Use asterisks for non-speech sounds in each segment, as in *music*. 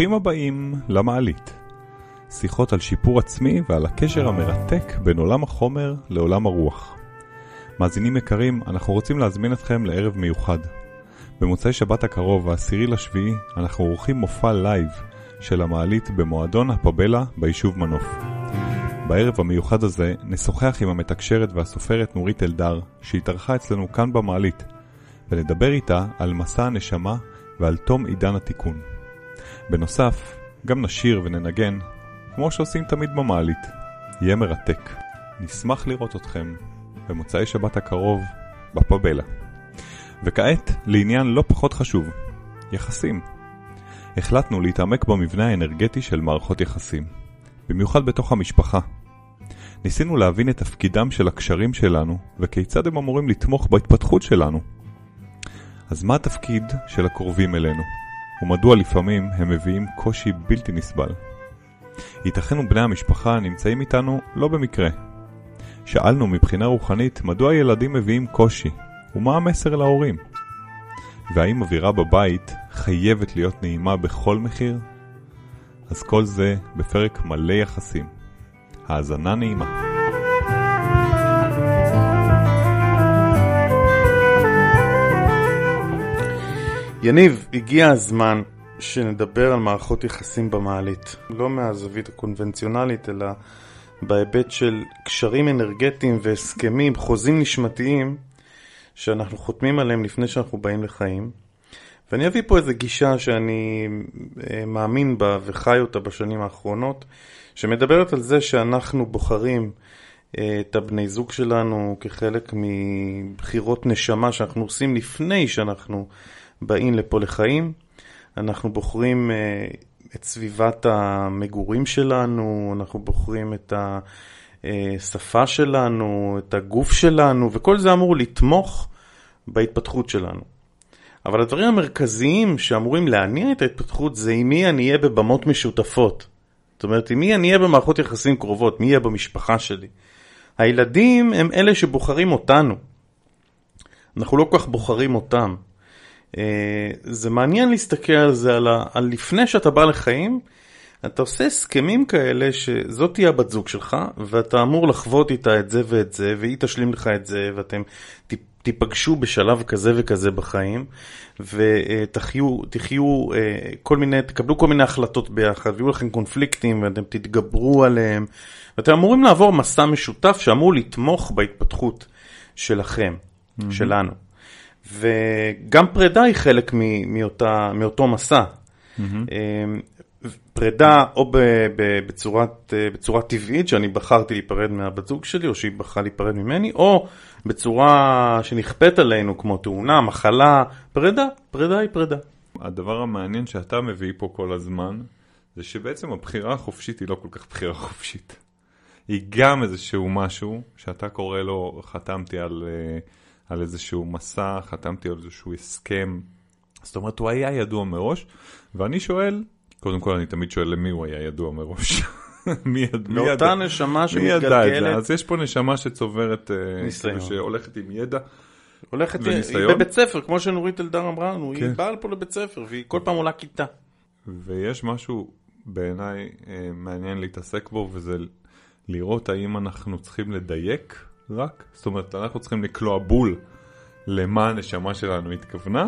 ברוכים הבאים למעלית. שיחות על שיפור עצמי ועל הקשר המרתק בין עולם החומר לעולם הרוח. מאזינים יקרים, אנחנו רוצים להזמין אתכם לערב מיוחד. במוצאי שבת הקרוב, העשירי לשביעי, אנחנו עורכים מופע לייב של המעלית במועדון הפאבלה ביישוב מנוף. בערב המיוחד הזה נשוחח עם המתקשרת והסופרת נורית אלדר, שהתארחה אצלנו כאן במעלית, ונדבר איתה על מסע הנשמה ועל תום עידן התיקון. בנוסף, גם נשיר וננגן, כמו שעושים תמיד במעלית. יהיה מרתק. נשמח לראות אתכם במוצאי שבת הקרוב בפבלה. וכעת, לעניין לא פחות חשוב, יחסים. החלטנו להתעמק במבנה האנרגטי של מערכות יחסים, במיוחד בתוך המשפחה. ניסינו להבין את תפקידם של הקשרים שלנו וכיצד הם אמורים לתמוך בהתפתחות שלנו. אז מה התפקיד של הקרובים אלינו? ומדוע לפעמים הם מביאים קושי בלתי נסבל? ייתכן ובני המשפחה נמצאים איתנו לא במקרה. שאלנו מבחינה רוחנית מדוע ילדים מביאים קושי, ומה המסר להורים? והאם אווירה בבית חייבת להיות נעימה בכל מחיר? אז כל זה בפרק מלא יחסים. האזנה נעימה. יניב, הגיע הזמן שנדבר על מערכות יחסים במעלית. לא מהזווית הקונבנציונלית, אלא בהיבט של קשרים אנרגטיים והסכמים, חוזים נשמתיים, שאנחנו חותמים עליהם לפני שאנחנו באים לחיים. ואני אביא פה איזו גישה שאני אה, מאמין בה וחי אותה בשנים האחרונות, שמדברת על זה שאנחנו בוחרים אה, את הבני זוג שלנו כחלק מבחירות נשמה שאנחנו עושים לפני שאנחנו באים לפה לחיים. אנחנו בוחרים אה, את סביבת המגורים שלנו, אנחנו בוחרים את השפה שלנו, את הגוף שלנו, וכל זה אמור לתמוך בהתפתחות שלנו. אבל הדברים המרכזיים שאמורים להניע את ההתפתחות זה עם מי אני אהיה בבמות משותפות. זאת אומרת, עם מי אני אהיה במערכות יחסים קרובות, מי יהיה במשפחה שלי. הילדים הם אלה שבוחרים אותנו. אנחנו לא כל כך בוחרים אותם. אה, זה מעניין להסתכל על זה, על, ה, על לפני שאתה בא לחיים, אתה עושה הסכמים כאלה שזאת תהיה הבת זוג שלך, ואתה אמור לחוות איתה את זה ואת זה, והיא תשלים לך את זה, ואתם תיפגשו בשלב כזה וכזה בחיים, ותחיו, תחיו אה, כל מיני, תקבלו כל מיני החלטות ביחד, ויהיו לכם קונפליקטים, ואתם תתגברו עליהם, ואתם אמורים לעבור מסע משותף שאמור לתמוך בהתפתחות שלכם, mm-hmm. שלנו. וגם פרידה היא חלק מאותה, מאותו מסע. Mm-hmm. פרידה או בצורת, בצורה טבעית, שאני בחרתי להיפרד מהבת זוג שלי, או שהיא בחרה להיפרד ממני, או בצורה שנכפית עלינו, כמו תאונה, מחלה, פרידה, פרידה היא פרידה. הדבר המעניין שאתה מביא פה כל הזמן, זה שבעצם הבחירה החופשית היא לא כל כך בחירה חופשית. היא גם איזשהו משהו שאתה קורא לו, חתמתי על... Uh, על איזשהו מסע, חתמתי על איזשהו הסכם. זאת אומרת, הוא היה ידוע מראש, ואני שואל, קודם כל אני תמיד שואל למי הוא היה ידוע מראש. *laughs* מי ידע? לאותה נשמה שמתגלגלת. אז יש פה נשמה שצוברת, אה, ניסיון. שהולכת עם ידע. הולכת, וניסיון. היא בבית ספר, כמו שנורית אלדר אמרה לנו, כן. היא באה לפה לבית ספר, והיא כל פעם עולה כיתה. ויש משהו בעיניי אה, מעניין להתעסק בו, וזה לראות האם אנחנו צריכים לדייק רק? זאת אומרת, אנחנו צריכים לקלוע בול למה הנשמה שלנו התכוונה,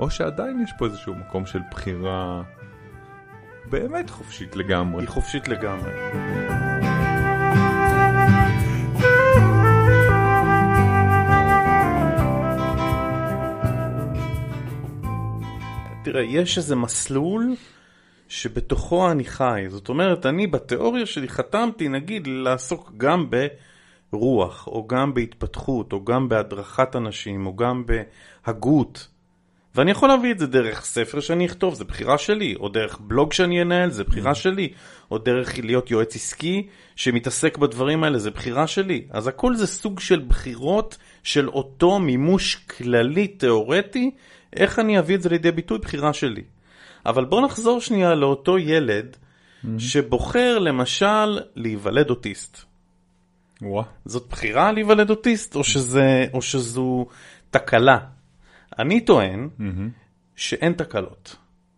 או שעדיין יש פה איזשהו מקום של בחירה באמת חופשית לגמרי. היא חופשית לגמרי. תראה, יש איזה מסלול שבתוכו אני חי. זאת אומרת, אני בתיאוריה שלי חתמתי, נגיד, לעסוק גם ב... רוח, או גם בהתפתחות, או גם בהדרכת אנשים, או גם בהגות. ואני יכול להביא את זה דרך ספר שאני אכתוב, זה בחירה שלי, או דרך בלוג שאני אנהל, זה בחירה mm. שלי, או דרך להיות יועץ עסקי שמתעסק בדברים האלה, זה בחירה שלי. אז הכל זה סוג של בחירות של אותו מימוש כללי, תיאורטי, איך אני אביא את זה לידי ביטוי, בחירה שלי. אבל בוא נחזור שנייה לאותו ילד mm-hmm. שבוחר למשל להיוולד אוטיסט. ווא. זאת בחירה להיוולד אוטיסט, או, שזה, או שזו תקלה? אני טוען mm-hmm. שאין תקלות.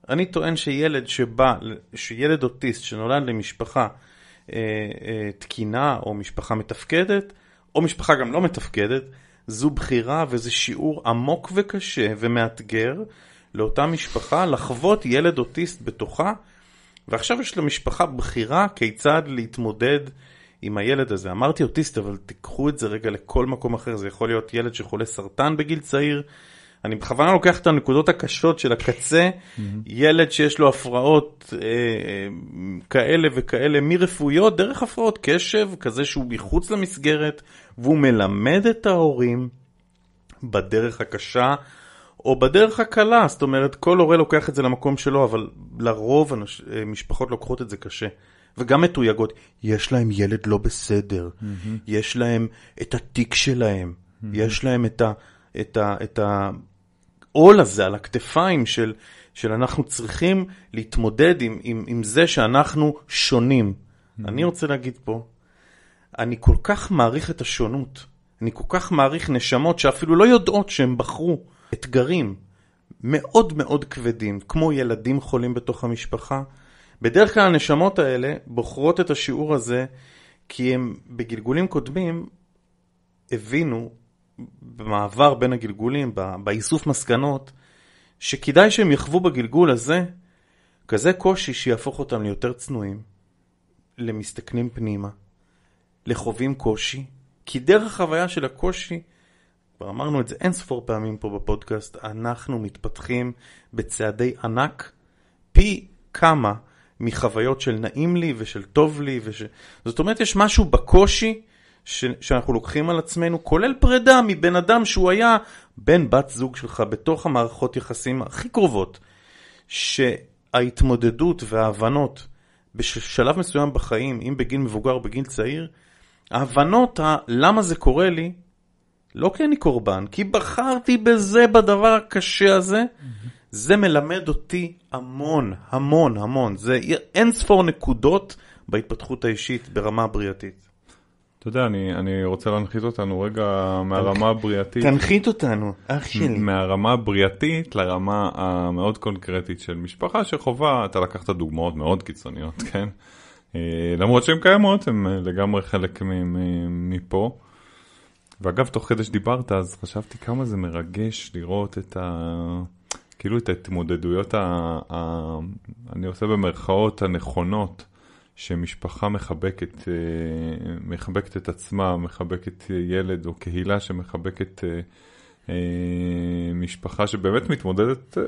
אני טוען שילד שבא, שילד אוטיסט שנולד למשפחה אה, אה, תקינה או משפחה מתפקדת, או משפחה גם לא מתפקדת, זו בחירה וזה שיעור עמוק וקשה ומאתגר לאותה משפחה לחוות ילד אוטיסט בתוכה, ועכשיו יש למשפחה בחירה כיצד להתמודד עם הילד הזה. אמרתי אוטיסט, אבל תיקחו את זה רגע לכל מקום אחר, זה יכול להיות ילד שחולה סרטן בגיל צעיר. אני בכוונה לוקח את הנקודות הקשות של הקצה, mm-hmm. ילד שיש לו הפרעות אה, אה, כאלה וכאלה, מרפואיות, דרך הפרעות קשב, כזה שהוא מחוץ למסגרת, והוא מלמד את ההורים בדרך הקשה או בדרך הקלה, זאת אומרת, כל הורה לוקח את זה למקום שלו, אבל לרוב אנש, אה, משפחות לוקחות את זה קשה. וגם מתויגות, יש להם ילד לא בסדר, mm-hmm. יש להם את התיק שלהם, mm-hmm. יש להם את ה... את ה... את. העול הזה על הכתפיים של, של אנחנו צריכים להתמודד עם, עם, עם זה שאנחנו שונים. Mm-hmm. אני רוצה להגיד פה, אני כל כך מעריך את השונות, אני כל כך מעריך נשמות שאפילו לא יודעות שהם בחרו אתגרים מאוד מאוד כבדים, כמו ילדים חולים בתוך המשפחה. בדרך כלל הנשמות האלה בוחרות את השיעור הזה כי הם בגלגולים קודמים הבינו במעבר בין הגלגולים, באיסוף מסקנות, שכדאי שהם יחוו בגלגול הזה כזה קושי שיהפוך אותם ליותר צנועים, למסתכנים פנימה, לחווים קושי, כי דרך החוויה של הקושי, כבר אמרנו את זה אין ספור פעמים פה בפודקאסט, אנחנו מתפתחים בצעדי ענק פי כמה מחוויות של נעים לי ושל טוב לי, וש... זאת אומרת יש משהו בקושי ש... שאנחנו לוקחים על עצמנו, כולל פרידה מבן אדם שהוא היה בן בת זוג שלך בתוך המערכות יחסים הכי קרובות, שההתמודדות וההבנות בשלב מסוים בחיים, אם בגיל מבוגר או בגיל צעיר, ההבנות ה- למה זה קורה לי, לא כי אני קורבן, כי בחרתי בזה, בדבר הקשה הזה, mm-hmm. זה מלמד אותי המון, המון, המון. זה אין ספור נקודות בהתפתחות האישית ברמה הבריאתית. אתה יודע, אני, אני רוצה להנחית אותנו רגע מהרמה הבריאתית. תנחית אותנו, אח שלי. מהרמה הבריאתית לרמה המאוד קונקרטית של משפחה שחובה, אתה לקחת דוגמאות מאוד קיצוניות, *laughs* כן? אה, למרות שהן קיימות, הן לגמרי חלק מפה. ואגב, תוך כדי שדיברת, אז חשבתי כמה זה מרגש לראות את ה... כאילו את ההתמודדויות, ה... ה... אני עושה במרכאות הנכונות, שמשפחה מחבקת, אה, מחבקת את עצמה, מחבקת ילד או קהילה שמחבקת אה, אה, משפחה שבאמת מתמודדת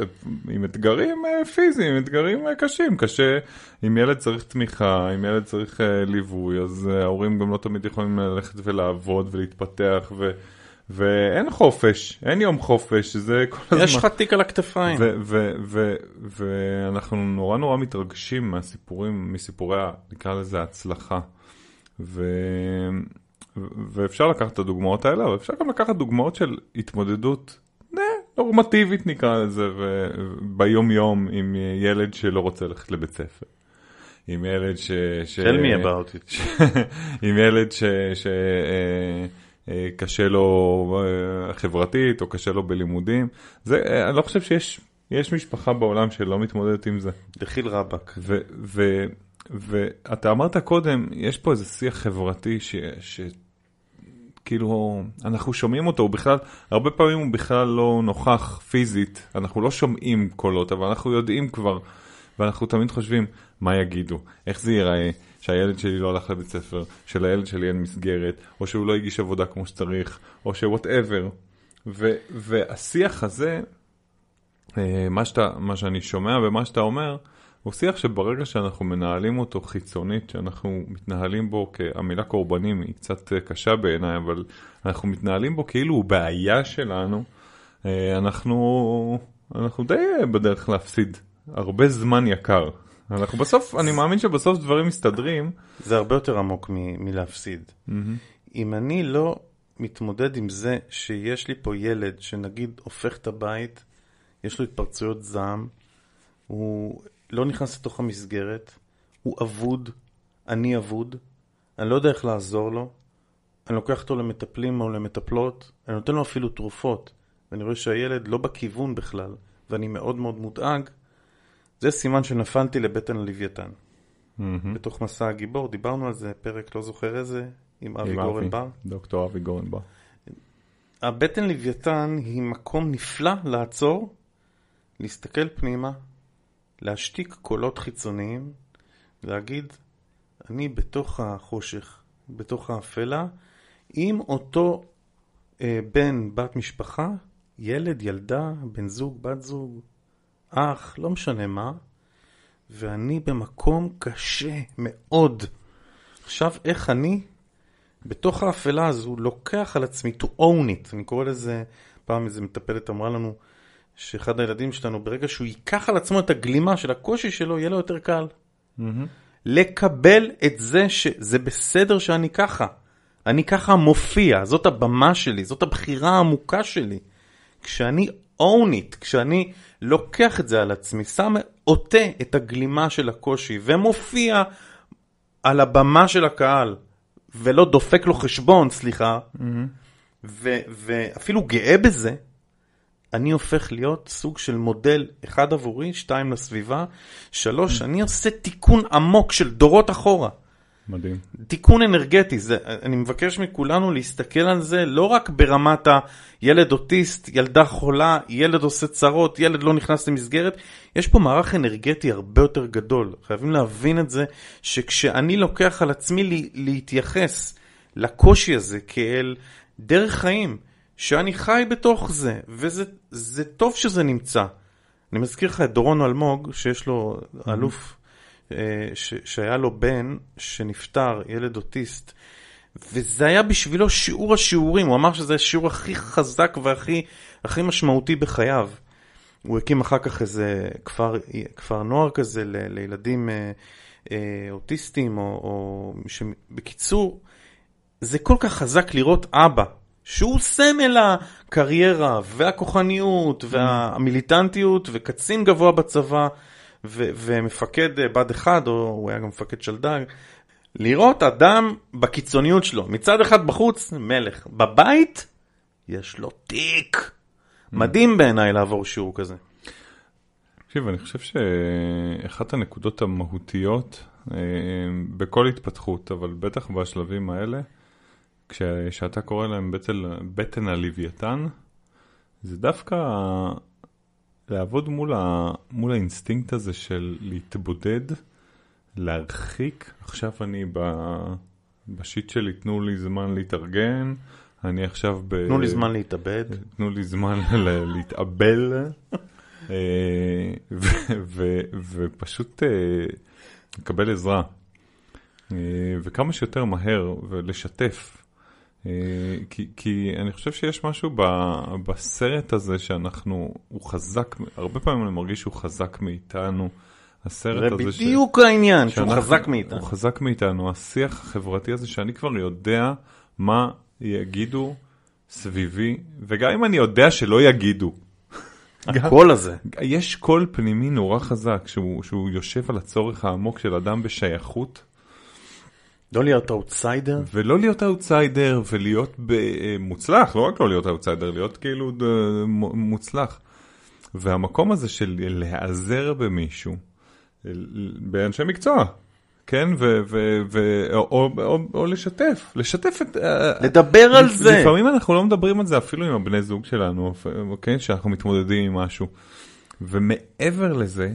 עם אתגרים פיזיים, אתגרים קשים, קשה, אם ילד צריך תמיכה, אם ילד צריך ליווי, אז ההורים גם לא תמיד יכולים ללכת ולעבוד ולהתפתח ו... ואין חופש, אין יום חופש, זה כל הזמן. יש לך תיק על הכתפיים. ואנחנו נורא נורא מתרגשים מהסיפורים, מסיפורי, נקרא לזה הצלחה. ו... ואפשר לקחת את הדוגמאות האלה, אבל אפשר גם לקחת דוגמאות של התמודדות נורמטיבית נקרא לזה, ביום יום עם ילד שלא רוצה ללכת לבית ספר. עם ילד ש... ש... tell me about it. *laughs* עם ילד ש... ש... אה, קשה לו אה, חברתית או קשה לו בלימודים. זה, אה, אני לא חושב שיש יש משפחה בעולם שלא מתמודדת עם זה. דחיל רבאק. ואתה אמרת קודם, יש פה איזה שיח חברתי ש... ש... כאילו, אנחנו שומעים אותו, הוא בכלל, הרבה פעמים הוא בכלל לא נוכח פיזית, אנחנו לא שומעים קולות, אבל אנחנו יודעים כבר, ואנחנו תמיד חושבים, מה יגידו, איך זה ייראה, שהילד שלי לא הלך לבית ספר, שלילד שלי אין מסגרת, או שהוא לא הגיש עבודה כמו שצריך, או שוואטאבר. והשיח הזה, אה, מה, שאתה, מה שאני שומע ומה שאתה אומר, הוא שיח שברגע שאנחנו מנהלים אותו חיצונית, שאנחנו מתנהלים בו, המילה קורבנים היא קצת אה, קשה בעיניי, אבל אנחנו מתנהלים בו כאילו הוא בעיה שלנו, אה, אנחנו, אנחנו די בדרך להפסיד הרבה זמן יקר. אנחנו בסוף, אני מאמין שבסוף דברים מסתדרים. זה הרבה יותר עמוק מ- מלהפסיד. Mm-hmm. אם אני לא מתמודד עם זה שיש לי פה ילד שנגיד הופך את הבית, יש לו התפרצויות זעם, הוא לא נכנס לתוך המסגרת, הוא אבוד, אני אבוד, אני לא יודע איך לעזור לו, אני לוקח אותו למטפלים או למטפלות, אני נותן לו אפילו תרופות, ואני רואה שהילד לא בכיוון בכלל, ואני מאוד מאוד מודאג, זה סימן שנפלתי לבטן הלוויתן. מהמם. בתוך מסע הגיבור, דיברנו על זה, פרק לא זוכר איזה, עם אבי גורנבר. דוקטור אבי גורנבר. הבטן לוויתן היא מקום נפלא לעצור, להסתכל פנימה, להשתיק קולות חיצוניים, להגיד, אני בתוך החושך, בתוך האפלה, עם אותו אה, בן, בת משפחה, ילד, ילדה, בן זוג, בת זוג, אח, לא משנה מה, ואני במקום קשה מאוד. עכשיו, איך אני בתוך האפלה הזו לוקח על עצמי to own it, אני קורא לזה, פעם איזה מטפלת אמרה לנו שאחד הילדים שלנו, ברגע שהוא ייקח על עצמו את הגלימה של הקושי שלו, יהיה לו יותר קל. מהמם. לקבל את זה שזה בסדר שאני ככה. אני ככה מופיע, זאת הבמה שלי, זאת הבחירה העמוקה שלי. כשאני own it, כשאני לוקח את זה על עצמי, שם, עוטה את הגלימה של הקושי ומופיע על הבמה של הקהל, ולא דופק לו חשבון, סליחה, ו- ואפילו גאה בזה, אני הופך להיות סוג של מודל, אחד עבורי, שתיים לסביבה, שלוש, אני עושה תיקון עמוק של דורות אחורה. מדהים. תיקון אנרגטי, זה, אני מבקש מכולנו להסתכל על זה לא רק ברמת הילד אוטיסט, ילדה חולה, ילד עושה צרות, ילד לא נכנס למסגרת, יש פה מערך אנרגטי הרבה יותר גדול. חייבים להבין את זה, שכשאני לוקח על עצמי לי, להתייחס לקושי הזה כאל דרך חיים, שאני חי בתוך זה, וזה זה טוב שזה נמצא. אני מזכיר לך את דורון אלמוג, שיש לו אלוף ש- שהיה לו בן שנפטר, ילד אוטיסט, וזה היה בשבילו שיעור השיעורים, הוא אמר שזה השיעור הכי חזק והכי הכי משמעותי בחייו. הוא הקים אחר כך איזה כפר, כפר נוער כזה ל- לילדים אה, אה, אוטיסטים, או, או ש... בקיצור, זה כל כך חזק לראות אבא, שהוא סמל הקריירה והכוחניות והמיליטנטיות וקצין גבוה בצבא ו- ומפקד אה, בה"ד 1, או הוא היה גם מפקד שלדג, לראות אדם בקיצוניות שלו, מצד אחד בחוץ מלך, בבית יש לו תיק. מדהים בעיניי לעבור שיעור כזה. תקשיב, אני חושב שאחת הנקודות המהותיות אה, בכל התפתחות, אבל בטח בשלבים האלה, כשאתה קורא להם בטן, בטן הלוויתן, זה דווקא לעבוד מול, ה, מול האינסטינקט הזה של להתבודד, להרחיק. עכשיו אני ב, בשיט שלי, תנו לי זמן להתארגן, אני עכשיו ב... תנו לי זמן להתאבד. תנו לי זמן ל- להתאבל, אה, ו- ו- ופשוט אה, לקבל עזרה. אה, וכמה שיותר מהר ולשתף. אה, כי, כי אני חושב שיש משהו ב- בסרט הזה שאנחנו, הוא חזק, הרבה פעמים אני מרגיש שהוא חזק מאיתנו. הסרט זה הזה ש- בדיוק העניין, שהוא חזק מאיתנו. הוא חזק מאיתנו, השיח החברתי הזה שאני כבר יודע מה יגידו סביבי, וגם אם אני יודע שלא יגידו, *laughs* הקול הזה. יש קול פנימי נורא חזק שהוא, שהוא יושב על הצורך העמוק של אדם בשייכות, לא להיות אאוטסיידר. ולא להיות אאוטסיידר ולהיות ב- מוצלח, לא רק לא להיות אאוטסיידר, להיות כאילו מ- מוצלח. והמקום הזה של להיעזר במישהו, באנשי מקצוע, כן, ו- ו- ו- או, או, או, לשתף, לשתף את... לדבר על זה. לפעמים אנחנו לא מדברים על זה אפילו עם הבני זוג שלנו, אוקיי? שאנחנו מתמודדים עם משהו. ומעבר לזה,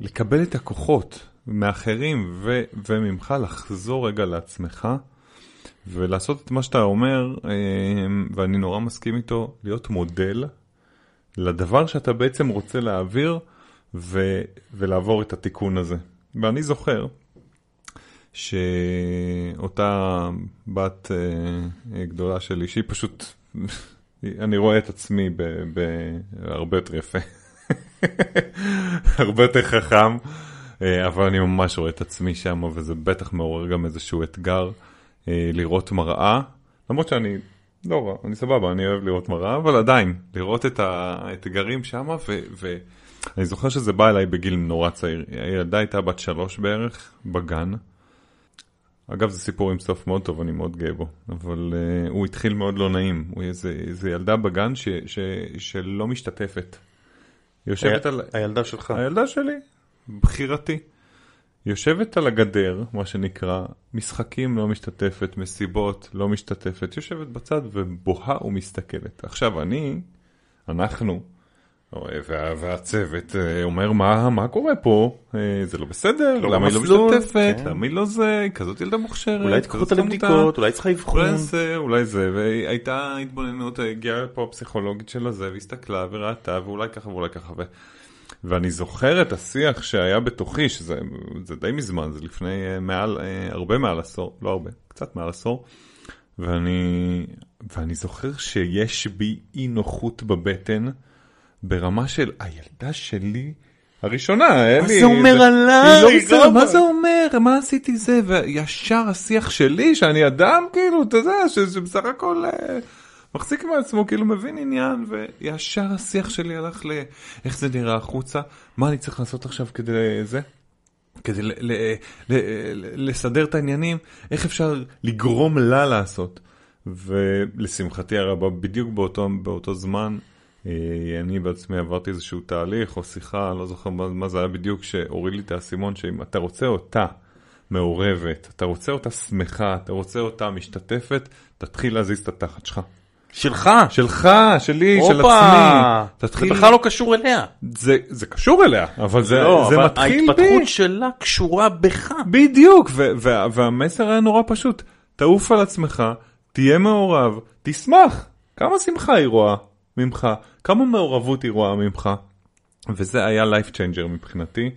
לקבל את הכוחות מאחרים ו- וממך, לחזור רגע לעצמך ולעשות את מה שאתה אומר, אה, ואני נורא מסכים איתו, להיות מודל לדבר שאתה בעצם רוצה להעביר ו- ולעבור את התיקון הזה. ואני זוכר שאותה בת אה, גדולה שלי, שהיא פשוט, אני רואה את עצמי ב- ב- הרבה יותר יפה, *laughs* הרבה יותר חכם, אבל אני ממש רואה את עצמי שם, וזה בטח מעורר גם איזשהו אתגר אה, לראות מראה, למרות שאני לא רע, אני סבבה, אני אוהב לראות מראה, אבל עדיין, לראות את האתגרים שם, ואני זוכר שזה בא אליי בגיל נורא צעיר. הילדה הייתה בת שלוש בערך, בגן. אגב, זה סיפור עם סוף מאוד טוב, אני מאוד גאה בו, אבל uh, הוא התחיל מאוד לא נעים. הוא איזה, איזה ילדה בגן ש, ש, שלא משתתפת. היא יושבת על... הילדה שלך. הילדה שלי, בחירתי. יושבת על הגדר, מה שנקרא, משחקים לא משתתפת, מסיבות לא משתתפת, יושבת בצד ובוהה ומסתכלת. עכשיו אני, אנחנו, וה, והצוות אה, אומר מה, מה קורה פה, אה, זה לא בסדר, לא למה היא לא במסלול, משתתפת, כן. למה היא לא זה, היא כזאת ילדה מוכשרת, אולי תקחו אותה. לבדיקות, אולי צריכה אבחון. אולי זה, אולי זה, והייתה התבוננות, הגיעה לפה הפסיכולוגית של הזה, והסתכלה וראתה, ואולי ככה ואולי ככה, ו... ואני זוכר את השיח שהיה בתוכי, שזה זה די מזמן, זה לפני אה, מעל, אה, הרבה מעל עשור, לא הרבה, קצת מעל עשור, ואני, ואני זוכר שיש בי אי נוחות בבטן, ברמה של הילדה שלי, הראשונה, אין מה. זה אומר עליי? היא לא בסדר? מה זה אומר? מה עשיתי זה? וישר השיח שלי, שאני אדם, כאילו, אתה יודע, שבסך הכל אה, מחזיק מעצמו, כאילו מבין עניין, וישר השיח שלי הלך ל... איך זה נראה החוצה? מה אני צריך לעשות עכשיו כדי זה? כדי ל- ל- ל- לסדר את העניינים, איך אפשר לגרום לה לעשות. ולשמחתי הרבה, בדיוק באותו, באותו זמן, אה, אני בעצמי עברתי איזשהו תהליך או שיחה, לא זוכר מה, מה זה היה בדיוק, שהוריד לי את האסימון, שאם אתה רוצה אותה מעורבת, אתה רוצה אותה שמחה, אתה רוצה אותה משתתפת, תתחיל להזיז את התחת שלך. שלך. שלך, שלי, של הופה. עצמי. זה תתחיל... בכלל לא קשור אליה. זה, זה קשור אליה, אבל זה, לא, זה אבל מתחיל בי. ההתפתחות שלה קשורה בך. בדיוק, וה- והמסר היה נורא פשוט. תעוף על עצמך, תהיה מעורב, תשמח. כמה שמחה היא רואה ממך, כמה מעורבות היא רואה ממך. וזה היה life changer מבחינתי,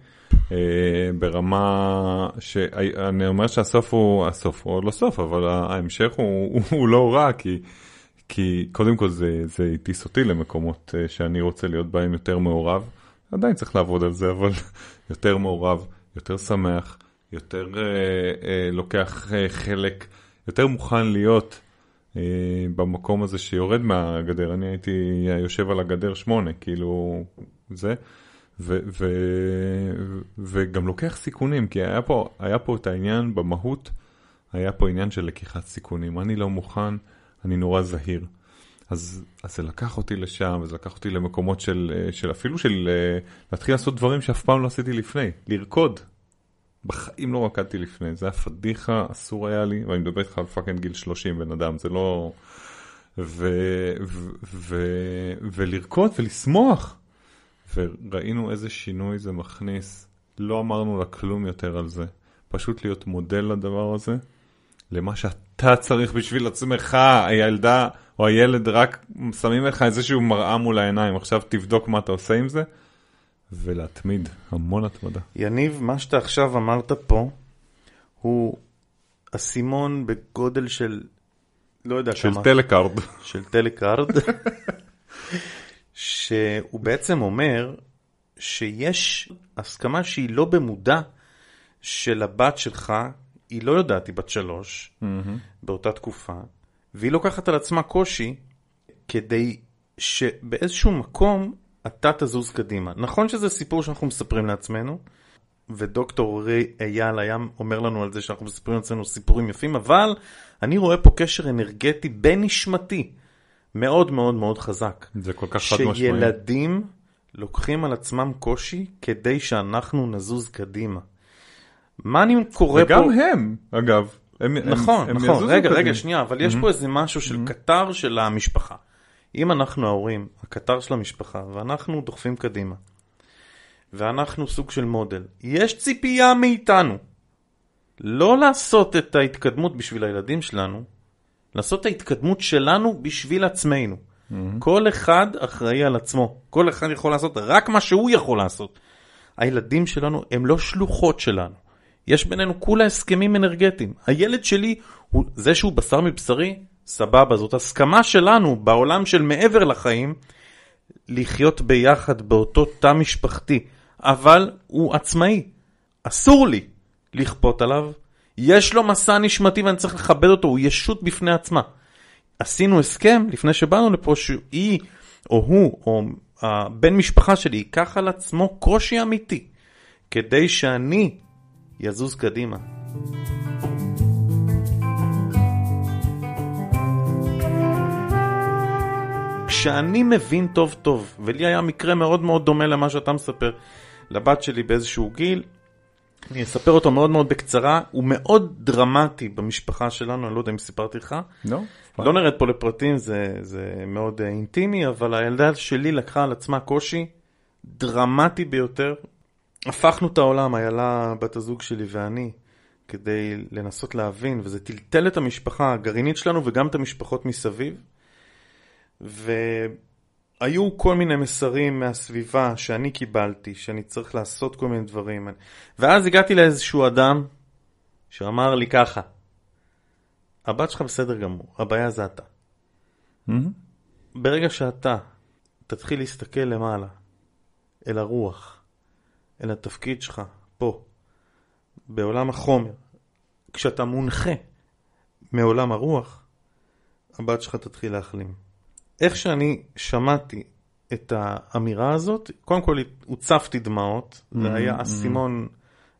אה, ברמה שאני אומר שהסוף הוא, הסוף הוא עוד לא סוף, אבל ההמשך הוא, הוא, הוא לא רע, כי, כי קודם כל זה, זה הטיס אותי למקומות אה, שאני רוצה להיות בהם יותר מעורב. עדיין צריך לעבוד על זה, אבל *laughs* יותר מעורב, יותר שמח, יותר אה, אה, לוקח אה, חלק, יותר מוכן להיות אה, במקום הזה שיורד מהגדר. אני הייתי יושב על הגדר שמונה, כאילו זה, ו, ו, וגם לוקח סיכונים, כי היה פה, היה פה את העניין במהות, היה פה עניין של לקיחת סיכונים. אני לא מוכן, אני נורא זהיר. אז, אז זה לקח אותי לשם, וזה לקח אותי למקומות של, אה, של אפילו של אה, להתחיל לעשות דברים שאף פעם לא עשיתי לפני, לרקוד. בחיים לא רקדתי לפני, זה היה פדיחה, אסור היה לי, ואני מדבר איתך על פאקינג גיל 30 בן אדם, זה לא... ו... ו... ו... ולרקוד ולשמוח. וראינו איזה שינוי זה מכניס, לא אמרנו לה כלום יותר על זה, פשוט להיות מודל לדבר הזה, למה שאתה צריך בשביל עצמך, הילדה או הילד רק שמים לך איזשהו מראה מול העיניים, עכשיו תבדוק מה אתה עושה עם זה, ולהתמיד, המון התמדה. יניב, מה שאתה עכשיו אמרת פה, הוא אסימון בגודל של, לא יודע של כמה, טלקארד. של טלקארד, שהוא בעצם אומר שיש הסכמה שהיא לא במודע של הבת שלך, היא לא יודעת, היא בת שלוש, באותה תקופה, והיא לוקחת על עצמה קושי כדי שבאיזשהו מקום אתה תזוז קדימה. נכון שזה סיפור שאנחנו מספרים לעצמנו, ודוקטור רי אייל היה אומר לנו על זה שאנחנו מספרים לעצמנו סיפורים יפים, אבל אני רואה פה קשר אנרגטי בין-נשמתי מאוד מאוד מאוד חזק. זה כל כך חד משמעי. שילדים לוקחים על עצמם קושי כדי שאנחנו נזוז קדימה. מה אני קורא פה? וגם הם, אגב. הם, נכון, הם, הם נכון. יזוזו רגע. רגע, שנייה, אבל יש פה איזה משהו של קטר של המשפחה. אם אנחנו ההורים, הקטר של המשפחה, ואנחנו דוחפים קדימה, ואנחנו סוג של מודל, יש ציפייה מאיתנו לא לעשות את ההתקדמות בשביל הילדים שלנו, לעשות את ההתקדמות שלנו בשביל עצמנו. כל אחד אחראי על עצמו, כל אחד יכול לעשות רק מה שהוא יכול לעשות. הילדים שלנו הם לא שלוחות שלנו. יש בינינו כולה הסכמים אנרגטיים. הילד שלי, הוא, זה שהוא בשר מבשרי, סבבה, זאת הסכמה שלנו בעולם של מעבר לחיים, לחיות ביחד באותו תא משפחתי, אבל הוא עצמאי. אסור לי לכפות עליו, יש לו מסע נשמתי ואני צריך לכבד אותו, הוא ישות בפני עצמה. עשינו הסכם לפני שבאנו לפה שהיא או הוא או הבן משפחה שלי ייקח על עצמו קושי אמיתי כדי שאני יזוז קדימה. כשאני מבין טוב טוב, ולי היה מקרה מאוד מאוד דומה למה שאתה מספר, לבת שלי באיזשהו גיל. אני אספר אותו מאוד מאוד בקצרה, הוא מאוד דרמטי במשפחה שלנו, אני לא יודע אם סיפרתי לך. לא? לא נרד פה לפרטים, זה, זה מאוד אה, אינטימי, אבל הילדה שלי לקחה על עצמה קושי דרמטי ביותר. הפכנו את העולם, איילה, בת הזוג שלי ואני, כדי לנסות להבין, וזה טלטל את המשפחה הגרעינית שלנו וגם את המשפחות מסביב. והיו כל מיני מסרים מהסביבה שאני קיבלתי, שאני צריך לעשות כל מיני דברים. ואז הגעתי לאיזשהו אדם שאמר לי ככה, הבת שלך בסדר גמור, הבעיה זה אתה. מהמם. ברגע שאתה תתחיל להסתכל למעלה, אל הרוח, אל התפקיד שלך, פה, בעולם החומר, כשאתה מונחה מעולם הרוח, הבת שלך תתחיל להחלים. איך שאני שמעתי את האמירה הזאת, קודם כל הוצפתי דמעות, זה היה אסימון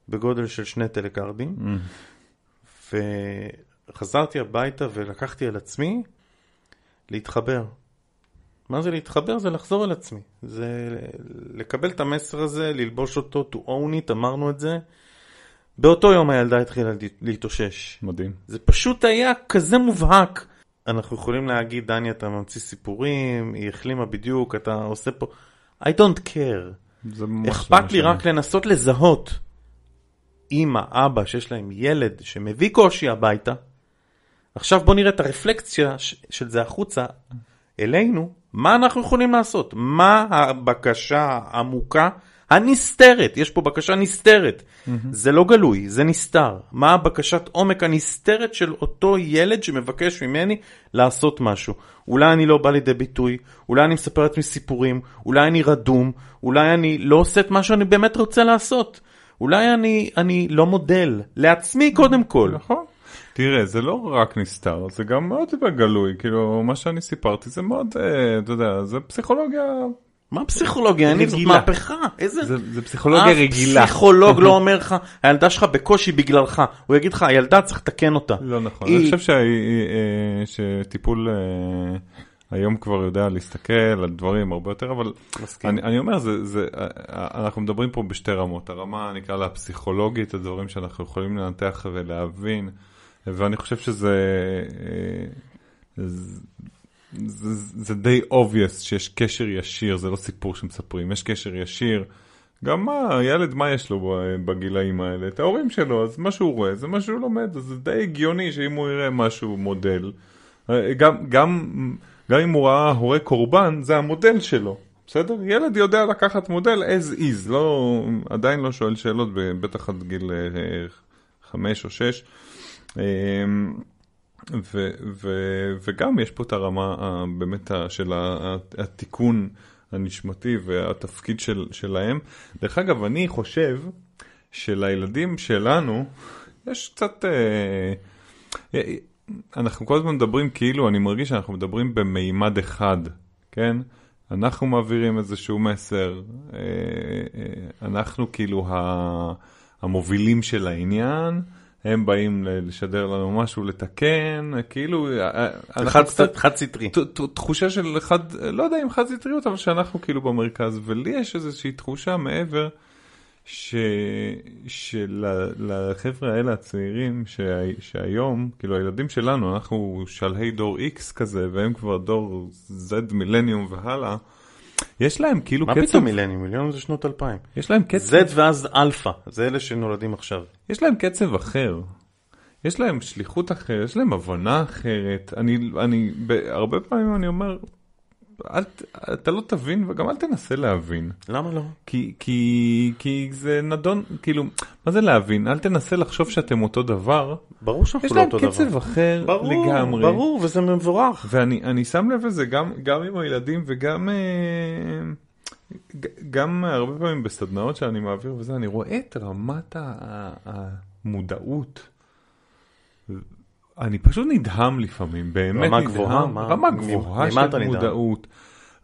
בגודל של שני טלקרדים, מהמם. וחזרתי הביתה ולקחתי על עצמי להתחבר. מה זה להתחבר? זה לחזור אל עצמי. זה לקבל את המסר הזה, ללבוש אותו, to own it, אמרנו את זה. באותו יום הילדה התחילה להתאושש. מדהים. זה פשוט היה כזה מובהק. אנחנו יכולים להגיד, דני, אתה ממציא סיפורים, היא החלימה בדיוק, אתה עושה פה... I don't care. לא אכפת לי. רק לנסות לזהות אמא, אבא, שיש להם ילד שמביא קושי הביתה. עכשיו בוא נראה את הרפלקציה של זה החוצה אלינו, מה אנחנו יכולים לעשות? מה הבקשה העמוקה הנסתרת? יש פה בקשה נסתרת. זה לא גלוי, זה נסתר. מה הבקשת עומק הנסתרת של אותו ילד שמבקש ממני לעשות משהו? אולי אני לא בא לידי ביטוי, אולי אני מספר לעצמי סיפורים, אולי אני רדום, אולי אני לא עושה את מה שאני באמת רוצה לעשות. אולי אני, אני לא מודל, לעצמי קודם כל. נכון. תראה, זה לא רק נסתר, זה גם מאוד בגלוי, כאילו, מה שאני סיפרתי זה מאוד, אה, אתה יודע, זה פסיכולוגיה, מה פסיכולוגיה? אני זאת. מהפכה. איזה... זה, זה פסיכולוגיה אף רגילה. פסיכולוג לא אומר לך, הילדה שלך בקושי בגללך. הוא יגיד לך, הילדה צריך לתקן אותה. לא נכון, היא- אני חושב שה- אה, שטיפול אה, היום כבר יודע להסתכל על דברים הרבה יותר, אבל. אני, אני אומר, זה, זה, אנחנו מדברים פה בשתי רמות, הרמה נקרא לה הפסיכולוגית, הדברים שאנחנו יכולים לנתח ולהבין, ואני חושב שזה... זה, זה, זה די obvious שיש קשר ישיר, זה לא סיפור שמספרים, יש קשר ישיר. גם מה, ילד, מה יש לו בגילאים האלה? את ההורים שלו, אז מה שהוא רואה זה מה שהוא לומד, אז זה די הגיוני שאם הוא יראה משהו מודל, אה, גם, גם, גם אם הוא ראה הורה קורבן, זה המודל שלו, בסדר? ילד יודע לקחת מודל as is, לא, עדיין לא שואל שאלות, בטח עד גיל חמש או שש. ו, ו, וגם יש פה את הרמה באמת של התיקון הנשמתי והתפקיד של, שלהם. דרך אגב, אני חושב שלילדים שלנו יש קצת... אה, אה, אנחנו כל הזמן מדברים כאילו, אני מרגיש שאנחנו מדברים במימד אחד, כן? אנחנו מעבירים איזשהו מסר, אה, אנחנו כאילו המובילים של העניין, הם באים לשדר לנו משהו, לתקן, כאילו, אה, אה, חד- חד סטרי. ת- ת- תחושה של אחד, לא יודע אם חד סטריות, אבל שאנחנו כאילו במרכז, ולי יש איזושהי תחושה מעבר. שלחבר'ה האלה הצעירים, שה... שהיום, כאילו הילדים שלנו, אנחנו שלהי דור X כזה, והם כבר דור Z מילניום והלאה, יש להם כאילו מה קצב, פתאום מילניום? מילניום זה שנות 2000. יש להם קצב, Z ואז אלפא, זה אלה שנולדים עכשיו. יש להם קצב אחר. יש להם שליחות אחרת, יש להם הבנה אחרת. אני, אני, הרבה פעמים אני אומר, אל, אתה לא תבין וגם אל תנסה להבין. למה לא? כי, כי, כי זה נדון, כאילו, מה זה להבין? אל תנסה לחשוב שאתם אותו דבר. ברור יש שאנחנו לא להם אותו קצב דבר. אחר ברור, לגמרי. ברור, וזה מבורך. ואני אני שם לב לזה גם, גם עם הילדים וגם אה, גם הרבה פעמים בסדנאות שאני מעביר וזה, אני רואה את רמת המודעות. אני פשוט נדהם לפעמים, באמת רמה נדהם. גבוהה? מה- רמה גבוהה של? מודעות.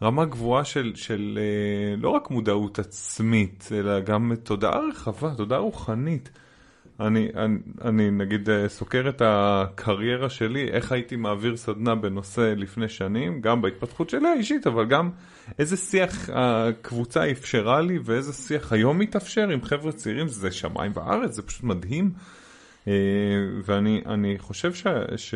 רמה גבוהה של, של אה, לא רק מודעות עצמית, אלא גם תודעה רחבה, תודעה רוחנית. אני, אני, אני נגיד אה, סוקר את הקריירה שלי, איך הייתי מעביר סדנה בנושא לפני שנים, גם בהתפתחות שלי האישית, אבל גם איזה שיח הקבוצה אפשרה לי ואיזה שיח היום מתאפשר עם חבר'ה צעירים, זה שמיים וארץ, זה פשוט מדהים. אה, ואני חושב ש... ש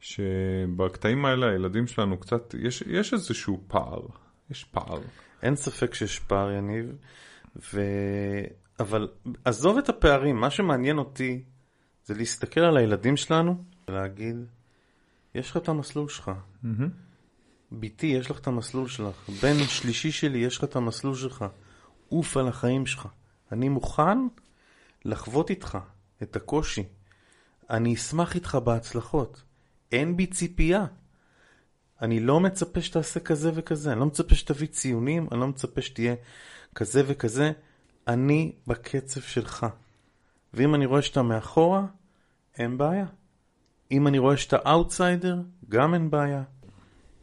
שבקטעים האלה הילדים שלנו קצת, יש, יש איזשהו פער, יש פער. אין ספק שיש פער, יניב, ו... אבל עזוב את הפערים, מה שמעניין אותי זה להסתכל על הילדים שלנו ולהגיד, יש לך את המסלול שלך. Mm-hmm. ביתי, יש לך את המסלול שלך. בן שלישי שלי, יש לך את המסלול שלך. עוף על החיים שלך. אני מוכן לחוות איתך את הקושי. אני אשמח איתך בהצלחות. אין בי ציפייה. אני לא מצפה שתעשה כזה וכזה, אני לא מצפה שתביא ציונים, אני לא מצפה שתהיה כזה וכזה. אני בקצב שלך. ואם אני רואה שאתה מאחורה, אין בעיה. אם אני רואה שאתה אאוטסיידר, גם אין בעיה.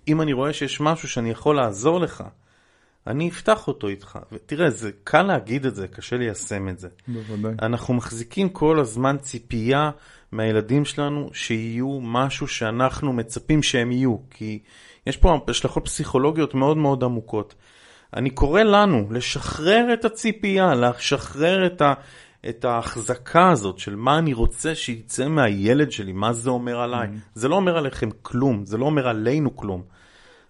אם אני רואה שיש משהו שאני יכול לעזור לך, אני אפתח אותו איתך. ותראה, זה קל להגיד את זה, קשה ליישם את זה. בוודאי. אנחנו מחזיקים כל הזמן ציפייה מהילדים שלנו שיהיו משהו שאנחנו מצפים שהם יהיו, כי יש פה השלכות פסיכולוגיות מאוד מאוד עמוקות. אני קורא לנו לשחרר את הציפייה, לשחרר את, ה, את ההחזקה הזאת של מה אני רוצה שיצא מהילד שלי, מה זה אומר עליי. Mm-hmm. זה לא אומר עליכם כלום, זה לא אומר עלינו כלום.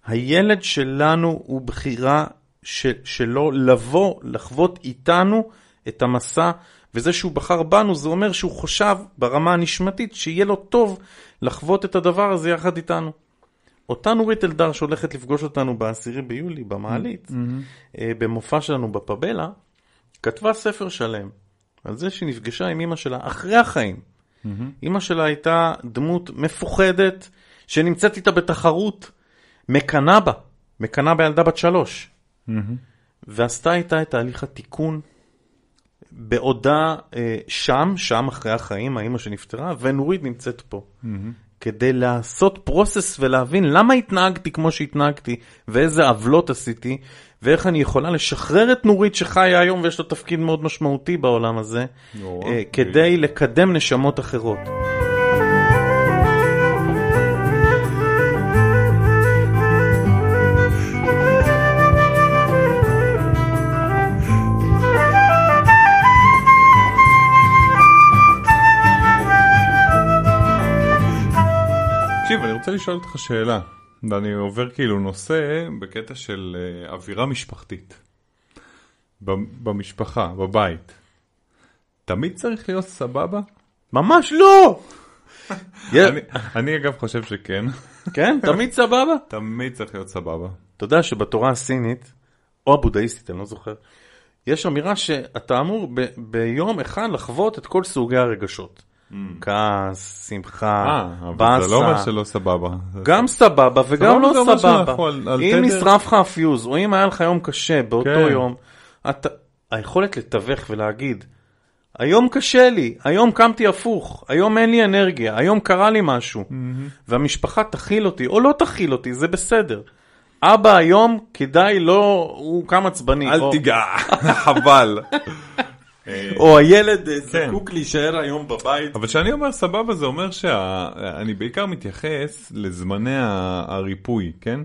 הילד שלנו הוא בחירה של, שלו לבוא, לחוות איתנו את המסע, וזה שהוא בחר בנו, זה אומר שהוא חושב ברמה הנשמתית שיהיה לו טוב לחוות את הדבר הזה יחד איתנו. אותה נורית אלדר שהולכת לפגוש אותנו ב-10 ביולי במעלית, mm-hmm. במופע שלנו בפבלה, כתבה ספר שלם על זה שהיא נפגשה עם אמא שלה אחרי החיים. Mm-hmm. אמא שלה הייתה דמות מפוחדת, שנמצאת איתה בתחרות, מקנאה בה, מקנאה בילדה בת שלוש. ועשתה איתה את תהליך התיקון בעודה אה, שם, שם אחרי החיים, האמא שנפטרה, ונורית נמצאת פה. כדי לעשות פרוסס ולהבין למה התנהגתי כמו שהתנהגתי, ואיזה עוולות עשיתי, ואיך אני יכולה לשחרר את נורית שחיה היום ויש לו תפקיד מאוד משמעותי בעולם הזה, אה, כדי לקדם נשמות אחרות. רוצה לשאול אותך שאלה, ואני עובר כאילו נושא בקטע של uh, אווירה משפחתית. במשפחה, בבית. תמיד צריך להיות סבבה? ממש לא! *laughs* אני, אני אגב חושב שכן. *laughs* כן? תמיד סבבה? *laughs* תמיד צריך להיות סבבה. אתה יודע שבתורה הסינית, או הבודהיסטית, אני לא זוכר, יש אמירה שאתה אמור ב- ביום אחד לחוות את כל סוגי הרגשות. Mm. כעס, שמחה, באסה. זה לא אומר שלא סבבה. גם סבבה וגם לא סבבה. אם נשרף לך הפיוז, או אם היה לך יום קשה באותו כן. יום, היכולת לתווך ולהגיד, היום קשה לי, היום קמתי הפוך, היום אין לי אנרגיה, היום קרה לי משהו, והמשפחה תכיל אותי, או לא תכיל אותי, זה בסדר. אבא היום כדאי לא, הוא קם עצבני. אל תיגע, *laughs* חבל. או הילד אה, כן. זקוק להישאר היום בבית. אבל כשאני אומר סבבה זה אומר שאני בעיקר מתייחס לזמני הריפוי, כן?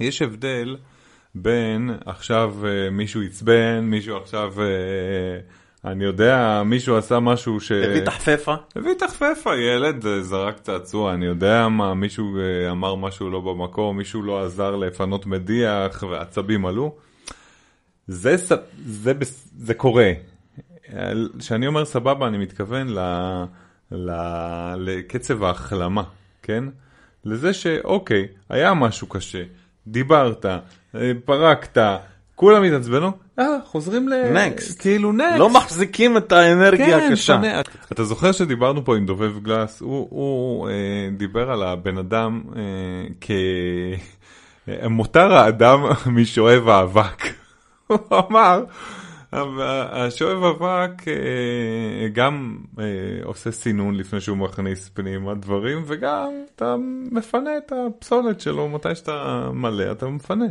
יש הבדל בין עכשיו אה, מישהו עצבן, מישהו עכשיו... אה, אני יודע, מישהו עשה משהו ש... הביא תחפפה. הביא תחפפה, ילד זרק צעצוע, אני יודע מה, מישהו אמר משהו לא במקום, מישהו לא עזר לפנות מדיח ועצבים עלו. זה, זה, זה, זה קורה, כשאני אומר סבבה, אני מתכוון ל, ל, לקצב ההחלמה, כן? לזה שאוקיי, היה משהו קשה, דיברת, אה, פרקת, כולם התעצבנו, אה, חוזרים ל... נקסט. כאילו נקסט. לא מחזיקים את האנרגיה כן, הקשה. כן, אתה זוכר שדיברנו פה עם דובב גלס, הוא, הוא אה, דיבר על הבן אדם אה, כ... אה, מותר האדם *laughs* משואב האבק. הוא אמר... השואב אבק אה, גם אה, עושה סינון לפני שהוא מכניס פנימה דברים, וגם אתה מפנה את הפסולת שלו מתי שאתה מלא, אתה מפנה.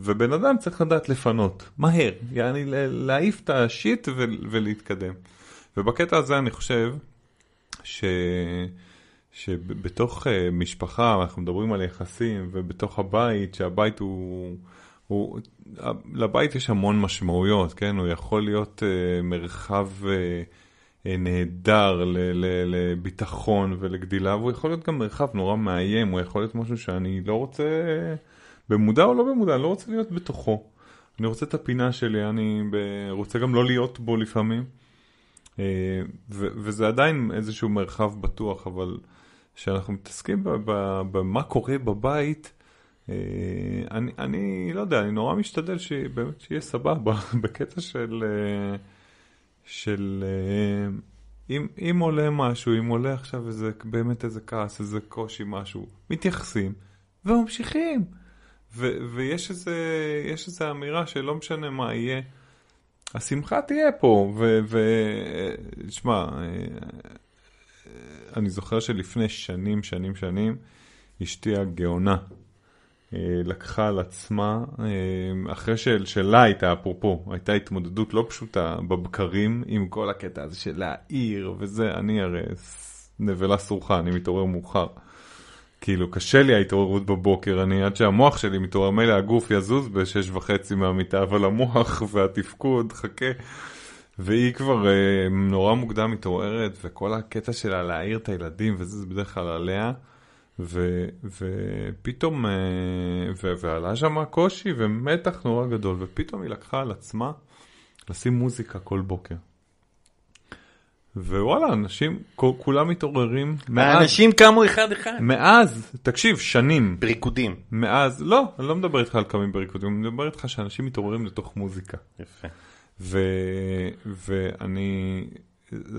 ובן אדם צריך לדעת לפנות, מהר, יעני להעיף את השיט ולהתקדם. ובקטע הזה אני חושב ש... שבתוך משפחה, אנחנו מדברים על יחסים, ובתוך הבית, שהבית הוא... הוא, לבית יש המון משמעויות, כן? הוא יכול להיות uh, מרחב uh, uh, נהדר ל, ל, לביטחון ולגדילה, והוא יכול להיות גם מרחב נורא מאיים, הוא יכול להיות משהו שאני לא רוצה, במודע או לא במודע, אני לא רוצה להיות בתוכו. אני רוצה את הפינה שלי, אני רוצה גם לא להיות בו לפעמים. Uh, ו, וזה עדיין איזשהו מרחב בטוח, אבל כשאנחנו מתעסקים במה קורה בבית, אה, אני, אני לא יודע, אני נורא משתדל שבאמת שיהיה סבבה *laughs* בקטע של, אה, של אה, אם, אם עולה משהו, אם עולה עכשיו איזה, באמת איזה כעס, איזה קושי, משהו, מתייחסים וממשיכים. ו, ויש איזה, איזה אמירה שלא משנה מה יהיה, השמחה תהיה פה, ושמע, אני זוכר שלפני שנים, שנים, שנים, אשתי הגאונה אה, לקחה על עצמה, אה, אחרי של, שלה הייתה, אפרופו, הייתה התמודדות לא פשוטה בבקרים עם כל הקטע הזה של להעיר וזה, אני הרי נבלה סרוחה, אני מתעורר מאוחר. כאילו, קשה לי ההתעוררות בבוקר, אני עד שהמוח שלי מתעורר, מילא הגוף יזוז בשש וחצי מהמיטה, אבל המוח *laughs* והתפקוד, חכה. והיא כבר אה, נורא מוקדם מתעוררת, וכל הקטע שלה להעיר את הילדים, וזה זה בדרך כלל עליה, ו, ופתאום, אה, ו, ועלה שם קושי ומתח נורא גדול, ופתאום היא לקחה על עצמה לשים מוזיקה כל בוקר. ווואלה, אנשים, כולם מתעוררים מאז. האנשים קמו אחד-אחד. מאז, תקשיב, שנים. בריקודים. מאז, לא, אני לא מדבר איתך על קמים בריקודים, אני מדבר איתך שאנשים מתעוררים לתוך מוזיקה. יפה. ו, ואני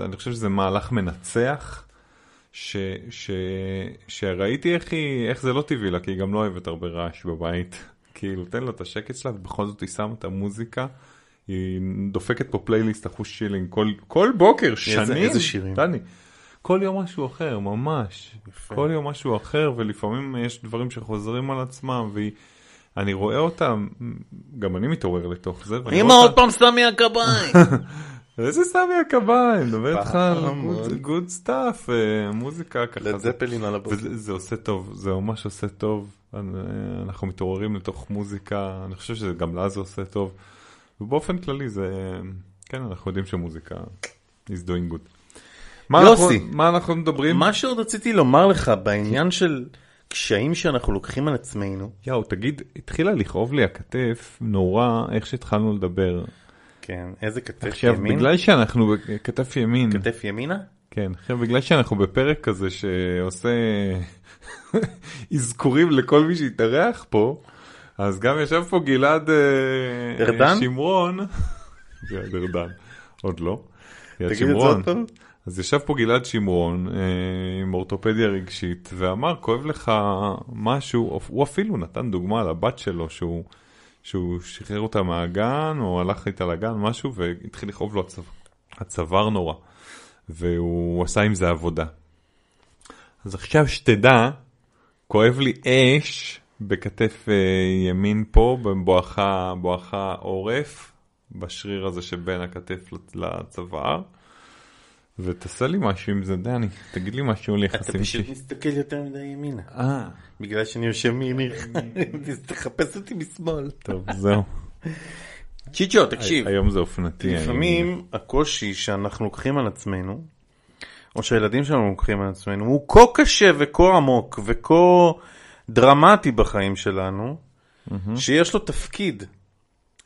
אני חושב שזה מהלך מנצח, ש, ש, שראיתי איך, היא, איך זה לא טבעי לה, כי היא גם לא אוהבת הרבה רעש בבית. *laughs* כאילו, תן לה את השקט שלה, ובכל זאת היא שמה את המוזיקה. היא דופקת פה פלייליסט אחוש שילינג כל, כל בוקר, שנים. איזה, איזה שירים? דני. כל יום משהו אחר, ממש. יפה. כל יום משהו אחר, ולפעמים יש דברים שחוזרים על עצמם, והיא... אני רואה אותם, גם אני מתעורר לתוך זה. אמא עוד פעם סמי הקביים. *laughs* איזה סמי הקביים, מדבר איתך על גוד סטאפ, אה, מוזיקה ככה. לזפלין על הבוקר. זה עושה טוב, זה ממש עושה טוב. אנחנו מתעוררים לתוך מוזיקה, אני חושב שגם לה זה עושה טוב. ובאופן כללי זה, כן, אנחנו יודעים שמוזיקה is doing good. יוסי, מה אנחנו מדברים? מה שעוד רציתי לומר לך בעניין של... קשיים שאנחנו לוקחים על עצמנו. יאו, תגיד, התחילה לכאוב לי הכתף נורא איך שהתחלנו לדבר. כן, איזה כתף עכשיו, ימין? עכשיו, בגלל שאנחנו בכתף ימין. כתף ימינה? כן, עכשיו בגלל שאנחנו בפרק כזה שעושה *laughs* אזכורים לכל מי שהתארח פה, אז גם ישב פה גלעד אה, ארדן? שמרון. *laughs* גלעד ארדן, עוד לא. תגיד את זה עוד פעם. אז ישב פה גלעד שמרון אה, עם אורתופדיה רגשית ואמר כואב לך משהו, הוא אפילו נתן דוגמה לבת שלו שהוא, שהוא שחרר אותה מהגן או הלך איתה לגן משהו והתחיל לכאוב לו הצו, הצוואר נורא והוא עשה עם זה עבודה. אז עכשיו שתדע, כואב לי אש בכתף אה, ימין פה, בבואכה עורף, בשריר הזה שבין הכתף לצוואר. ותעשה לי משהו עם זה, דני, תגיד לי משהו על יחסים אתה פשוט מסתכל יותר מדי ימינה. אה. בגלל שאני יושב מימין, *laughs* *laughs* תחפש אותי משמאל. טוב, זהו. צ'יצ'ו, תקשיב. היום זה אופנתי. לפעמים הקושי שאנחנו לוקחים על עצמנו, או שהילדים שלנו לוקחים על עצמנו, הוא כה קשה וכה עמוק וכה דרמטי בחיים שלנו, שיש לו תפקיד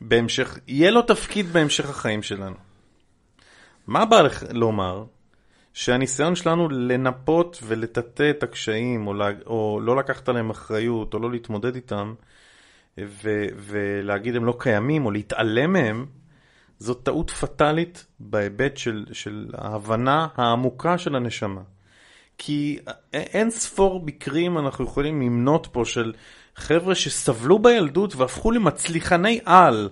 בהמשך, יהיה לו תפקיד בהמשך החיים שלנו. מה בא לך לומר? שהניסיון שלנו לנפות ולטאטא את הקשיים, או, לה, או לא לקחת עליהם אחריות, או לא להתמודד איתם, ו, ולהגיד הם לא קיימים, או להתעלם מהם, זאת טעות פטאלית בהיבט של, של ההבנה העמוקה של הנשמה. כי אין ספור מקרים אנחנו יכולים למנות פה של חבר'ה שסבלו בילדות והפכו למצליחני על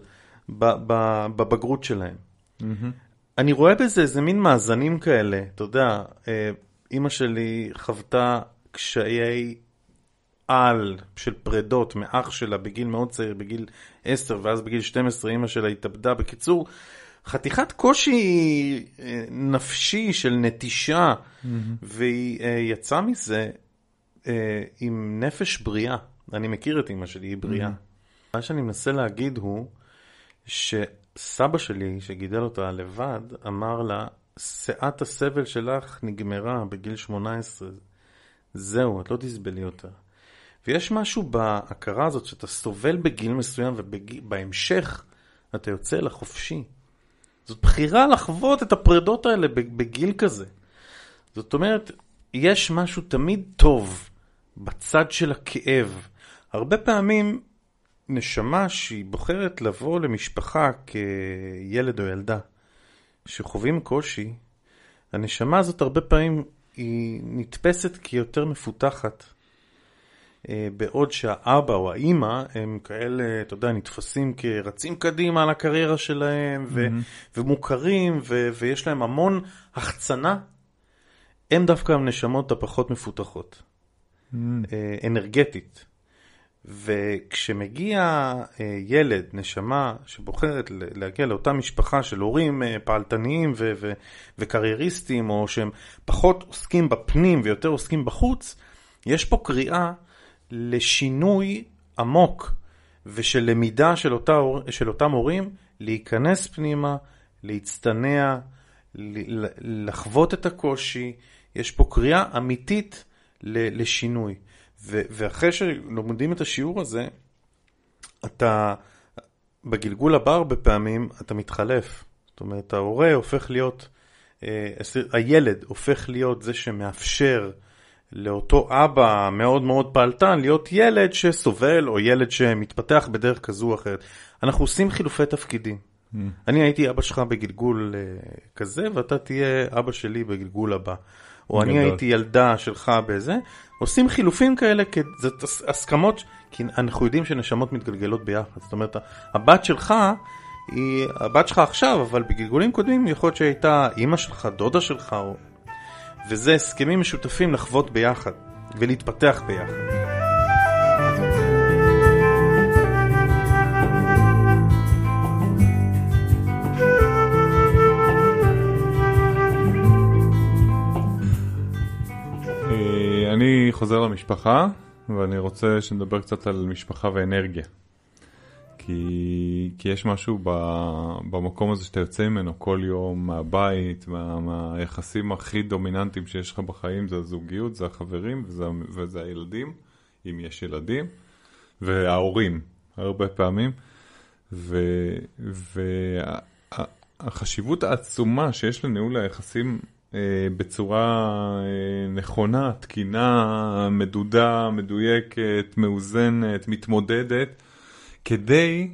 בבגרות שלהם. Mm-hmm. אני רואה בזה איזה מין מאזנים כאלה, אתה יודע, אה, אימא שלי חוותה קשיי על של פרדות מאח שלה בגיל מאוד צעיר, בגיל 10, ואז בגיל 12 אימא שלה התאבדה. בקיצור, חתיכת קושי אה, נפשי של נטישה, והיא אה, יצאה מזה עם נפש בריאה. אני מכיר את אמא שלי, היא בריאה. מה שאני מנסה להגיד הוא שסבא שלי, שגידל אותה לבד, אמר לה, שאת הסבל שלך נגמרה בגיל 18, זהו, את לא תסבלי יותר. ויש משהו בהכרה הזאת שאתה סובל בגיל מסוים ובהמשך אתה יוצא לחופשי. זאת בחירה לחוות את הפרדות האלה בגיל כזה. זאת אומרת, יש משהו תמיד טוב בצד של הכאב. הרבה פעמים נשמה שהיא בוחרת לבוא למשפחה כילד או ילדה שחווים קושי, הנשמה הזאת הרבה פעמים היא נתפסת כיותר מפותחת. אה, בעוד שהאבא או האימא הם כאלה, אתה יודע, נתפסים כרצים קדימה על הקריירה שלהם ו- mm-hmm. ומוכרים ו- ויש להם המון החצנה, הם דווקא הנשמות הפחות מפותחות, mm-hmm. אנרגטית. וכשמגיע אה, ילד, נשמה, שבוחרת להגיע לאותה משפחה של הורים פעלתניים ו- ו- וקרייריסטים, או שהם פחות עוסקים בפנים ויותר עוסקים בחוץ, יש פה קריאה לשינוי עמוק ושל למידה של, אותה, של אותם הורים להיכנס פנימה, להצטנע, לחוות את הקושי. יש פה קריאה אמיתית לשינוי. ו- ואחרי שלומדים את השיעור הזה, אתה, בגלגול הבא הרבה פעמים, אתה מתחלף. זאת אומרת, ההורה הופך להיות, אה, הילד הופך להיות זה שמאפשר לאותו אבא מאוד מאוד פעלתן להיות ילד שסובל או ילד שמתפתח בדרך כזו או אחרת. אנחנו עושים חילופי תפקידים. Mm. אני הייתי אבא שלך בגלגול uh, כזה ואתה תהיה אבא שלי בגלגול הבא. או אני הייתי ילדה שלך בזה. עושים חילופים כאלה, זה הסכמות, כי אנחנו יודעים שנשמות מתגלגלות ביחד. זאת אומרת, הבת שלך היא הבת שלך עכשיו, אבל בגלגולים קודמים יכול להיות שהייתה אימא שלך, דודה שלך, או וזה הסכמים משותפים לחוות ביחד ולהתפתח ביחד. אני חוזר למשפחה ואני רוצה שנדבר קצת על משפחה ואנרגיה. כי, כי יש משהו ב, במקום הזה שאתה יוצא ממנו כל יום מהבית, מה, מהיחסים הכי דומיננטיים שיש לך בחיים, זה הזוגיות, זה החברים וזה, וזה הילדים, אם יש ילדים, וההורים, הרבה פעמים. והחשיבות העצומה שיש לניהול היחסים בצורה אה, נכונה, תקינה, מדודה, מדויקת, מאוזנת, מתמודדת, כדי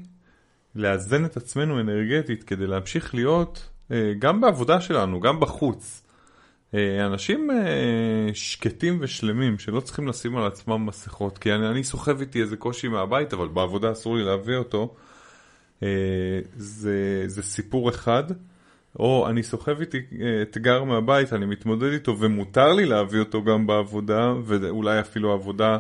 לאזן את עצמנו אנרגטית, כדי להמשיך להיות אה, גם בעבודה שלנו, גם בחוץ. אה, אנשים אה, שקטים ושלמים שלא צריכים לשים על עצמם מסכות, כי אני, אני סוחב איתי איזה קושי מהבית, אבל בעבודה אסור לי להביא אותו. זה, זה סיפור אחד. או אני סוחב איתי אתגר מהבית, אני מתמודד איתו ומותר לי להביא אותו גם בעבודה, ואולי אפילו עבודה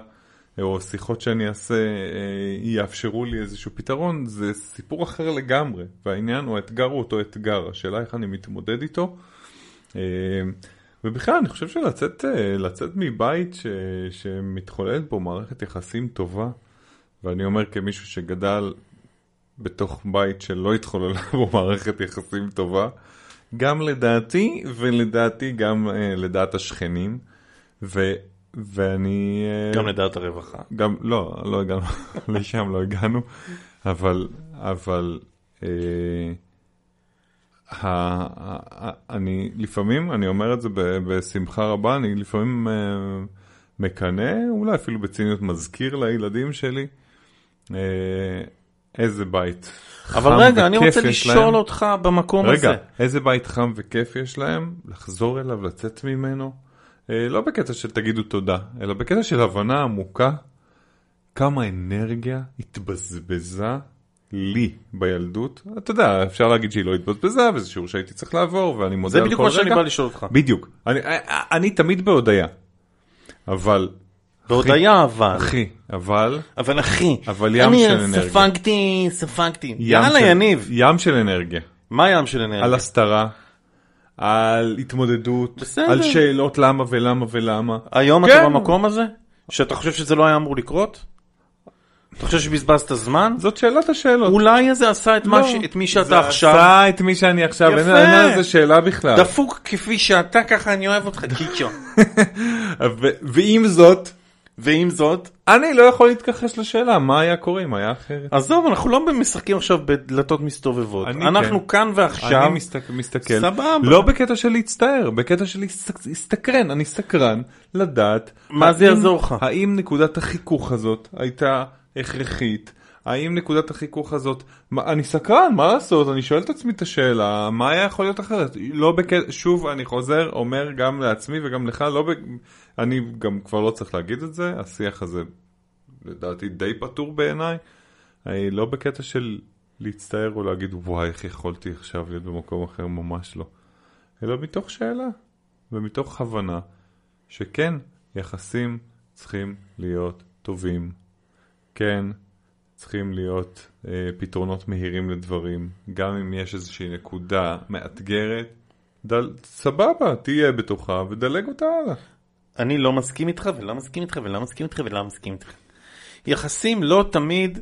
או שיחות שאני אעשה אה, יאפשרו לי איזשהו פתרון, זה סיפור אחר לגמרי, והעניין הוא האתגר הוא אותו אתגר, השאלה איך אני מתמודד איתו. אה, ובכלל אני חושב שלצאת אה, לצאת מבית ש, שמתחוללת בו מערכת יחסים טובה, ואני אומר כמישהו שגדל בתוך בית שלא התחוללה *laughs* בו מערכת יחסים טובה, גם לדעתי ולדעתי גם לדעת השכנים. ו... ואני... אה, גם לדעת הרווחה. גם, לא, לא הגענו, *laughs* לשם לא הגענו, אבל, אבל, אה, ה, ה, אני לפעמים, אני אומר את זה בשמחה רבה, אני לפעמים אה, מקנא, אולי אפילו בציניות מזכיר לילדים שלי, אה, איזה בית. אבל רגע, אני רוצה לשאול להם. אותך במקום רגע, הזה. רגע, איזה בית חם וכיף יש להם, לחזור אליו, לצאת ממנו. אה, לא בקטע של תגידו תודה, אלא בקטע של הבנה עמוקה כמה אנרגיה התבזבזה לי בילדות. אתה יודע, אפשר להגיד שהיא לא התבזבזה, וזה שיעור שהייתי צריך לעבור, ואני מודה על כל רגע. זה בדיוק מה שאני בא לשאול אותך. בדיוק. אני, אני, אני תמיד בהודיה, אבל... בהודיה אבל. אחי, אבל... אבל אחי. אבל ים של אנרגיה. אני ספגתי, ספגתי. יאללה, יניב. ים של אנרגיה. מה ים של אנרגיה? על הסתרה, על התמודדות, בסדר. על שאלות למה ולמה ולמה. היום כן. אתה במקום הזה? שאתה חושב שזה לא היה אמור לקרות? אתה חושב שבזבזת זמן? זאת שאלת השאלות. אולי זה עשה את, מה לא, ש... את מי שאתה זה עכשיו. עשה את מי שאני עכשיו, אין יפה. אין על זה שאלה בכלל. דפוק כפי שאתה, ככה אני אוהב אותך, קיצ'ו. *laughs* ו- ועם זאת, ועם זאת, אני לא יכול להתכחש לשאלה מה היה קורה אם היה אחרת. עזוב, אנחנו לא משחקים עכשיו בדלתות מסתובבות. אנחנו כן. כאן ועכשיו. אני מסתכל, מסתכל, סבבה. לא בקטע של להצטער, בקטע של להסתק- להסתקרן, אני סקרן לדעת. מה זה האם- יעזור לך? האם נקודת החיכוך הזאת הייתה הכרחית? האם נקודת החיכוך הזאת, מה, אני סקרן, מה לעשות? אני שואל את עצמי את השאלה, מה היה יכול להיות אחרת? לא בקטע, שוב, אני חוזר, אומר גם לעצמי וגם לך, לא ב... אני גם כבר לא צריך להגיד את זה, השיח הזה לדעתי די פתור בעיניי. אני לא בקטע של להצטער או להגיד וואי איך יכולתי עכשיו להיות במקום אחר, ממש לא. אלא מתוך שאלה ומתוך הבנה שכן, יחסים צריכים להיות טובים. כן, צריכים להיות אה, פתרונות מהירים לדברים. גם אם יש איזושהי נקודה מאתגרת, דל... סבבה, תהיה בתוכה ודלג אותה הלאה. אני לא מסכים איתך ולא מסכים איתך ולא מסכים איתך ולא מסכים איתך. יחסים לא תמיד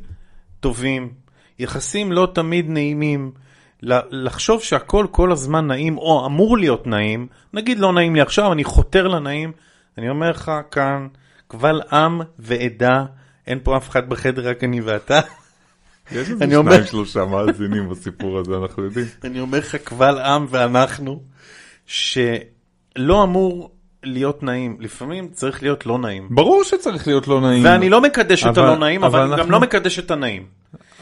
טובים, יחסים לא תמיד נעימים. לחשוב שהכל כל הזמן נעים או אמור להיות נעים, נגיד לא נעים לי עכשיו, אני חותר לנעים, אני אומר לך כאן, קבל עם ועדה, אין פה אף אחד בחדר רק אני ואתה, יש איזה שניים שלושה מאזינים בסיפור הזה, אנחנו יודעים. אני אומר לך קבל עם ואנחנו, שלא אמור להיות נעים, לפעמים צריך להיות לא נעים. ברור שצריך להיות לא נעים. ואני לא מקדש את אבל- הלא נעים, אבל אבל אני גם לא מקדש את הנעים.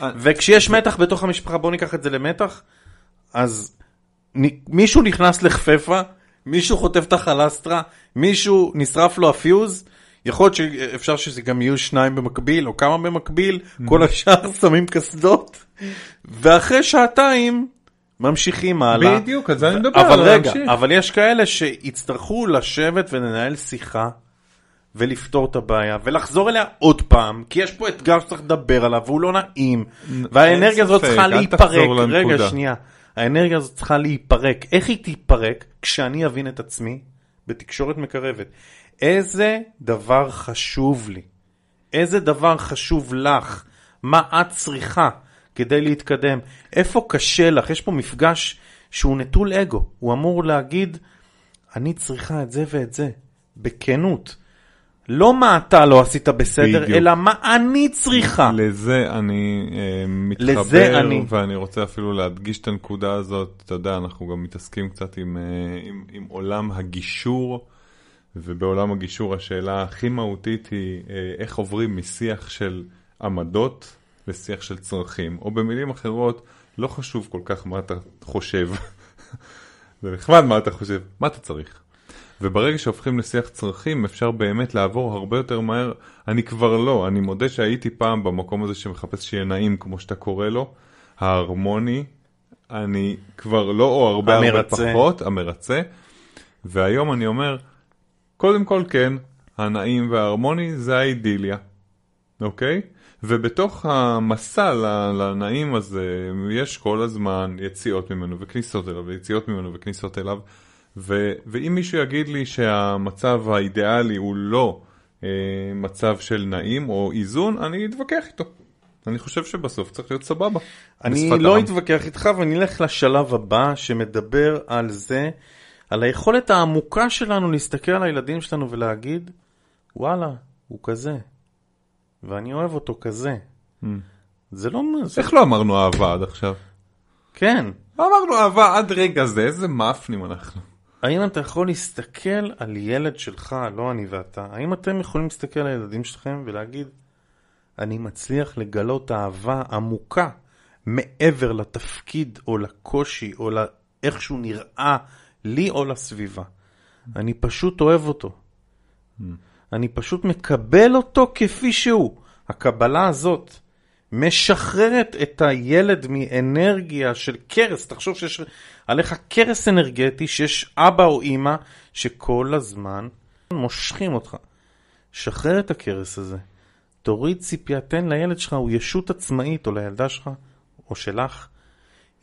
אה. וכשיש מתח בתוך המשפחה, בוא ניקח את זה למתח, אז מישהו נכנס לחפפה, מישהו חוטף את החלסטרה, מישהו נשרף לו הפיוז, יכול להיות שאפשר שזה גם יהיו שניים במקביל, או כמה במקביל, כל השאר *laughs* שמים קסדות, ואחרי שעתיים ממשיכים הלאה. בדיוק, על זה אני מדבר. אבל רגע, להמשיך. אבל יש כאלה שיצטרכו לשבת ולנהל שיחה ולפתור את הבעיה ולחזור אליה עוד פעם, כי יש פה אתגר שצריך לדבר עליו והוא לא נעים, והאנרגיה הזאת צריכה להיפרק. רגע. שנייה. האנרגיה הזאת צריכה להיפרק. איך היא תיפרק? כשאני אבין את עצמי בתקשורת מקרבת. איזה דבר חשוב לי? איזה דבר חשוב לך? מה את צריכה כדי להתקדם? איפה קשה לך? יש פה מפגש שהוא נטול אגו. הוא אמור להגיד, אני צריכה את זה ואת זה, בכנות. לא מה אתה לא עשית בסדר, בדיוק. אלא מה אני צריכה. לזה אני אה, לזה מתחבר, אני. ואני רוצה אפילו להדגיש את הנקודה הזאת. אתה יודע, אנחנו גם מתעסקים קצת עם, אה, עם, עם עולם הגישור, ובעולם הגישור השאלה הכי מהותית היא אה, איך עוברים משיח של עמדות לשיח של צרכים, או במילים אחרות, לא חשוב כל כך מה אתה חושב. *laughs* זה נחמד מה אתה חושב, מה אתה צריך. וברגע שהופכים לשיח צרכים אפשר באמת לעבור הרבה יותר מהר. אני כבר לא, אני מודה שהייתי פעם במקום הזה שמחפש שיהיה נעים כמו שאתה קורא לו, ההרמוני, אני כבר לא, או הרבה הרבה המרצה. פחות, המרצה, והיום אני אומר, קודם כל כן, הנעים וההרמוני זה האידיליה, אוקיי? ובתוך המסע לנעים הזה יש כל הזמן יציאות ממנו וכניסות אליו ויציאות ממנו וכניסות אליו ו- ואם מישהו יגיד לי שהמצב האידיאלי הוא לא אה, מצב של נעים או איזון, אני אתווכח איתו. אני חושב שבסוף צריך להיות סבבה. אני לא העם. אתווכח איתך ואני אלך לשלב הבא שמדבר על זה, על היכולת העמוקה שלנו להסתכל על הילדים שלנו ולהגיד, וואלה, הוא כזה, ואני אוהב אותו כזה. זה לא... זה... איך לא אמרנו אהבה עד עכשיו? כן. אמרנו אהבה עד רגע זה, איזה מאפנים אנחנו. האם אתה יכול להסתכל על ילד שלך, לא אני ואתה, האם אתם יכולים להסתכל על הילדים שלכם ולהגיד, אני מצליח לגלות אהבה עמוקה מעבר לתפקיד או לקושי או לאיך שהוא נראה לי או לסביבה. אני פשוט אוהב אותו. אני פשוט מקבל אותו כפי שהוא. הקבלה הזאת משחררת את הילד מאנרגיה של קרס. תחשוב שיש עליך קרס אנרגטי, שיש אבא או אימא שכל הזמן מושכים אותך. שחרר את הקרס הזה. תוריד ציפייה, תן לילד שלך, הוא ישות עצמאית, או לילדה שלך, או שלך,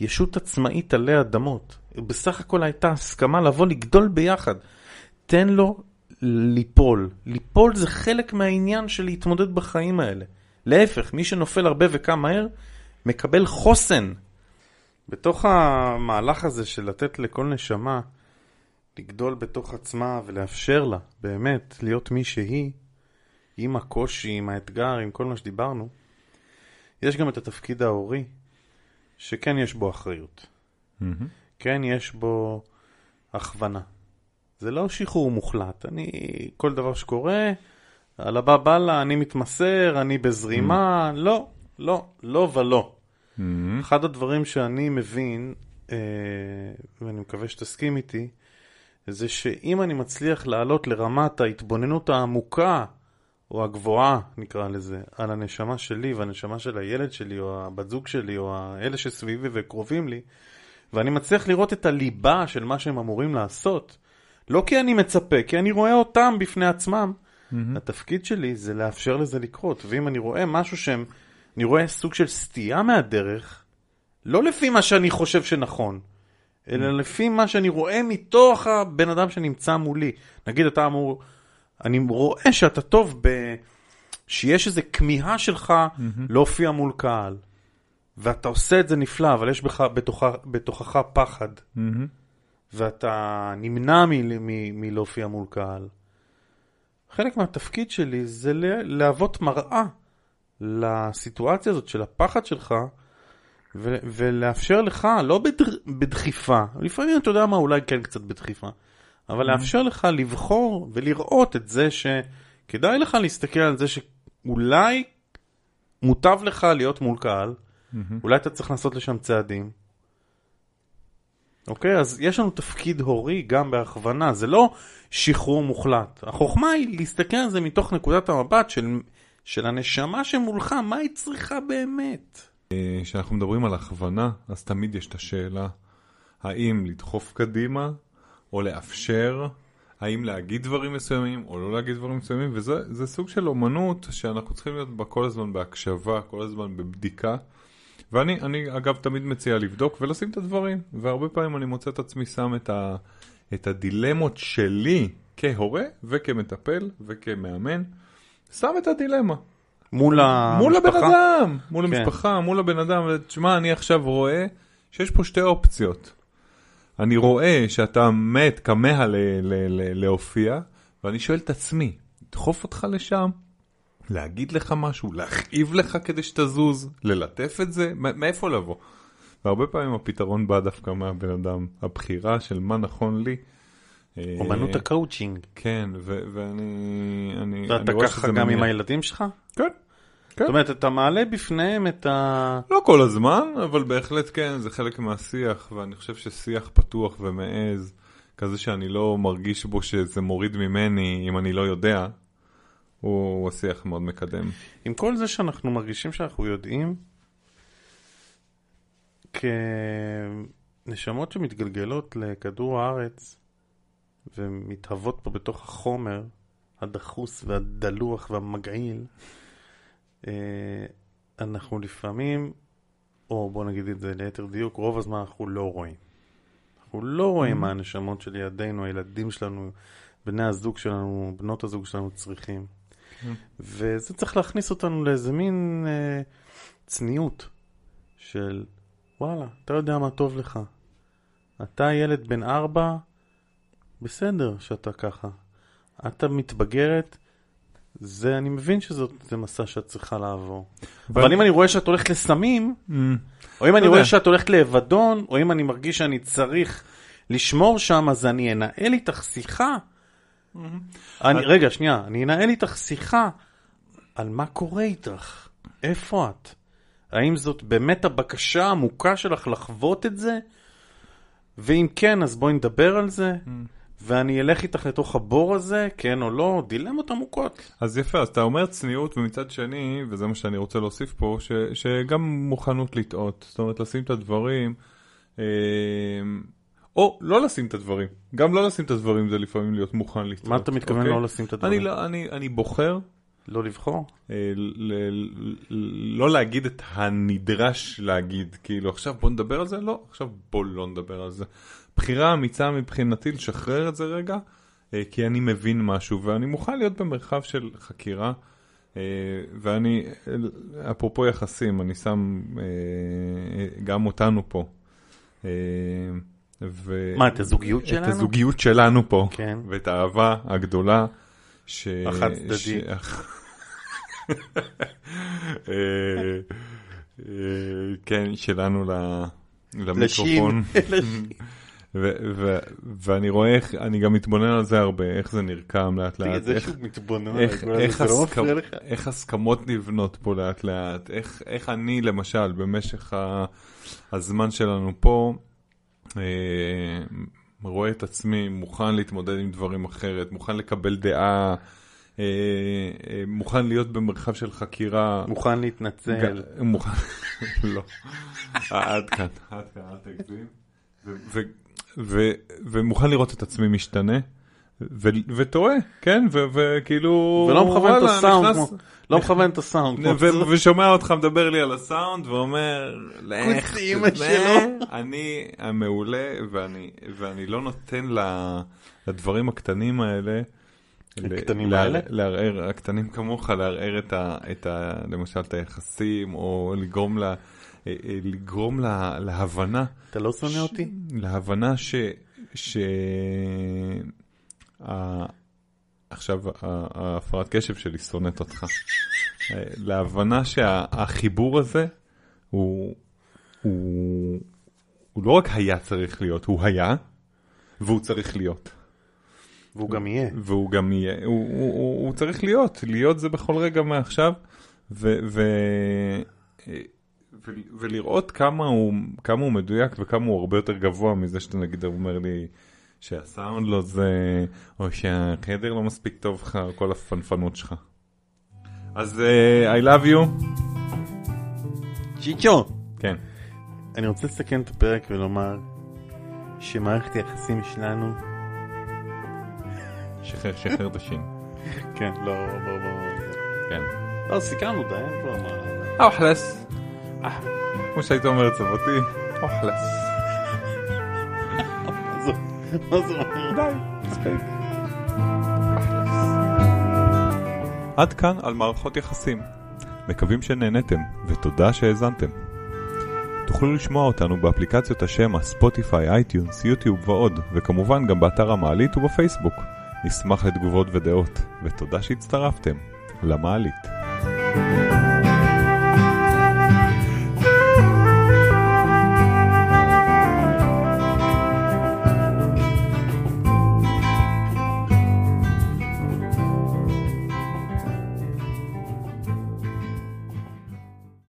ישות עצמאית עלי אדמות. בסך הכל הייתה הסכמה לבוא לגדול ביחד. תן לו ליפול. ליפול זה חלק מהעניין של להתמודד בחיים האלה. להפך, מי שנופל הרבה וקם מהר, מקבל חוסן. בתוך המהלך הזה של לתת לכל נשמה לגדול בתוך עצמה ולאפשר לה באמת להיות מי שהיא, עם הקושי, עם האתגר, עם כל מה שדיברנו, יש גם את התפקיד ההורי, שכן יש בו אחריות. מהמם. כן יש בו הכוונה. זה לא שחרור מוחלט. אני, כל דבר שקורה, על הבא בא לה, אני מתמסר, אני בזרימה, לא, לא, לא ולא. מהמם. אחד הדברים שאני מבין, אה, ואני מקווה שתסכים איתי, זה שאם אני מצליח לעלות לרמת ההתבוננות העמוקה, או הגבוהה, נקרא לזה, על הנשמה שלי והנשמה של הילד שלי, או הבת זוג שלי, או אלה שסביבי וקרובים לי, ואני מצליח לראות את הליבה של מה שהם אמורים לעשות, לא כי אני מצפה, כי אני רואה אותם בפני עצמם. מהמם. התפקיד שלי זה לאפשר לזה לקרות, ואם אני רואה משהו שהם, אני רואה סוג של סטייה מהדרך, לא לפי מה שאני חושב שנכון, אלא לפי מה שאני רואה מתוך הבן אדם שנמצא מולי. נגיד אתה אמור, אני רואה שאתה טוב ב... שיש איזו כמיהה שלך להופיע מול קהל, ואתה עושה את זה נפלא, אבל יש בך, בתוכה, בתוכך פחד, מהמם. ואתה נמנע מ- מ- מלהופיע מול קהל. חלק מהתפקיד שלי זה להוות מראה לסיטואציה הזאת של הפחד שלך, ו- ולאפשר לך, לא בדר- בדחיפה, לפעמים אתה יודע מה, אולי כן קצת בדחיפה, אבל לאפשר לך לבחור ולראות את זה שכדאי לך להסתכל על זה שאולי מוטב לך להיות מול קהל. אולי אתה צריך לעשות לשם צעדים. אוקיי, אז יש לנו תפקיד הורי גם בהכוונה, זה לא שחרור מוחלט. החוכמה היא להסתכל על זה מתוך נקודת המבט של, של הנשמה שמולך, מה היא צריכה באמת? אה, כשאנחנו מדברים על הכוונה, אז תמיד יש את השאלה, האם לדחוף קדימה, או לאפשר, האם להגיד דברים מסוימים, או לא להגיד דברים מסוימים, וזה זה סוג של אומנות שאנחנו צריכים להיות בה כל הזמן בהקשבה, כל הזמן בבדיקה. ואני, אני אגב תמיד מציע לבדוק ולשים את הדברים, והרבה פעמים אני מוצא את עצמי שם את, ה, את הדילמות שלי כהורה וכמטפל וכמאמן, שם את הדילמה. מול המשפחה? מול הבן אדם, מול כן. המשפחה, מול הבן אדם, תשמע, אני עכשיו רואה שיש פה שתי אופציות. אני רואה שאתה מת, כמה ל- ל- ל- להופיע, ואני שואל את עצמי, לדחוף אותך לשם? להגיד לך משהו? להכאיב לך כדי שתזוז? ללטף את זה? מאיפה לבוא? והרבה פעמים הפתרון בא דווקא מהבן אדם, הבחירה של מה נכון לי. אה, אומנות הקואוצ'ינג. כן, ואני... אני- אני ואתה רואה ככה גם עם מניע. הילדים שלך? כן. כן. זאת אומרת, אתה מעלה בפניהם את ה... לא כל הזמן, אבל בהחלט כן, זה חלק מהשיח, ואני חושב ששיח פתוח ומעז, כזה שאני לא מרגיש בו שזה מוריד ממני אם אני לא יודע, הוא השיח מאוד מקדם. עם כל זה שאנחנו מרגישים שאנחנו יודעים, כנשמות שמתגלגלות לכדור הארץ ומתהוות פה בתוך החומר הדחוס והדלוח והמגעיל, אה, אנחנו לפעמים, או בוא נגיד את זה ליתר דיוק, רוב הזמן אנחנו לא רואים. אנחנו לא רואים מה הנשמות של ילדינו, הילדים שלנו, בני הזוג שלנו, בנות הזוג שלנו צריכים. וזה צריך להכניס אותנו לאיזה מין אה, צניעות של וואלה, אתה יודע מה טוב לך. אתה ילד בן ארבע, בסדר שאתה ככה. אתה מתבגרת, זה, אני מבין שזה מסע שאת צריכה לעבור. אבל- אבל אם אני רואה שאת הולכת לסמים, או אם אני אתה רואה. שאת הולכת לאבדון, או אם אני מרגיש שאני צריך לשמור שם, אז אני אנהל איתך שיחה. אני, רגע, שנייה, אני אנהל איתך שיחה על מה קורה איתך, איפה את? האם זאת באמת הבקשה העמוקה שלך לחוות את זה? ואם כן, אז בואי נדבר על זה, ואני אלך איתך לתוך הבור הזה, כן או לא, דילמות עמוקות. אז יפה, אז אתה אומר צניעות, ומצד שני, וזה מה שאני רוצה להוסיף פה, ש, שגם מוכנות לטעות, זאת אומרת לשים את הדברים, אה, או לא לשים את הדברים, גם לא לשים את הדברים זה לפעמים להיות מוכן לטעות. מה אתה מתכוון אוקיי? לא לשים את אני, הדברים? לא, אני, אני בוחר לא לבחור? אה, ל- ל- לא להגיד את הנדרש להגיד, כאילו עכשיו בוא נדבר על זה? לא, עכשיו בוא לא נדבר על זה. בחירה אמיצה מבחינתי לשחרר את זה רגע, אה, כי אני מבין משהו ואני מוכן להיות במרחב של חקירה. אה, ואני, אפרופו יחסים, אני שם גם אותנו פה. ו... מה, את הזוגיות שלנו? את הזוגיות שלנו פה. כן. ואת האהבה הגדולה. ש... החד צדדי. ש- *laughs* אה, אה, כן, שלנו למיקרופון. *laughs* ואני רואה איך, אני גם מתבונן על זה הרבה, איך זה נרקם לאט לאט, זה מתבונן איך, לא? איך הסכמות נבנות פה לאט לאט, איך, אני למשל במשך. הזמן שלנו פה רואה את עצמי מוכן להתמודד עם דברים אחרת, מוכן לקבל דעה, אה, אה, מוכן להיות במרחב של חקירה. מוכן להתנצל. ג- מוכן, *laughs* לא, אה, עד כאן, עד כאן, אל תגזים. ו- ו- ו- ומוכן לראות את עצמי משתנה. ו- וטועה, כן, ו- וכאילו... ולא מכוון את הסאונד, נכנס- כמו- לא מכוון את הסאונד. ושומע אותך מדבר לי על הסאונד ואומר, לך, כוס אימא תדע, שלו." אני המעולה ואני, ואני לא נותן לדברים הקטנים האלה, הקטנים האלה? לערער, הקטנים כמוך, לערער את ה, את ה, למשל את היחסים, או לגרום ל... אה, אה, לגרום לה, להבנה, אתה לא שונא אותי? להבנה ש... ש... עכשיו ההפרעת קשב שלי שונאת אותך. אה, להבנה שהחיבור הזה הוא, הוא, הוא לא רק היה צריך להיות, הוא היה והוא צריך להיות. והוא גם יהיה. והוא גם יהיה, הוא, הוא, הוא, הוא צריך להיות, להיות זה בכל רגע מעכשיו, ו, ו, ו, ולראות כמה הוא, כמה הוא מדויק וכמה הוא הרבה יותר גבוה מזה שאתה נגיד אומר לי שהסאונד לא זה, או שהחדר לא מספיק טוב לך, או כל הפנפנות שלך. אז uh, I love you, צ'יצ'ו! כן, אני רוצה לסכם את הפרק ולומר שמערכת היחסים שלנו... שחרר, שחרר את השין, *laughs* כן, לא, לא, לא. כן. לא, סיכמנו, די, אין כבר מה... או חלאס, כמו שהייתה אומרת סבתי, או חלאס. מה זה- אומר? די, מספיק. עד כאן על מערכות יחסים. מקווים שנהנתם, ותודה שהאזנתם. תוכלו לשמוע אותנו באפליקציות השמע, ספוטיפיי, אייטיונס, יוטיוב ועוד, וכמובן גם באתר המעלית ובפייסבוק. נשמח לתגובות ודעות, ותודה שהצטרפתם למעלית. thank you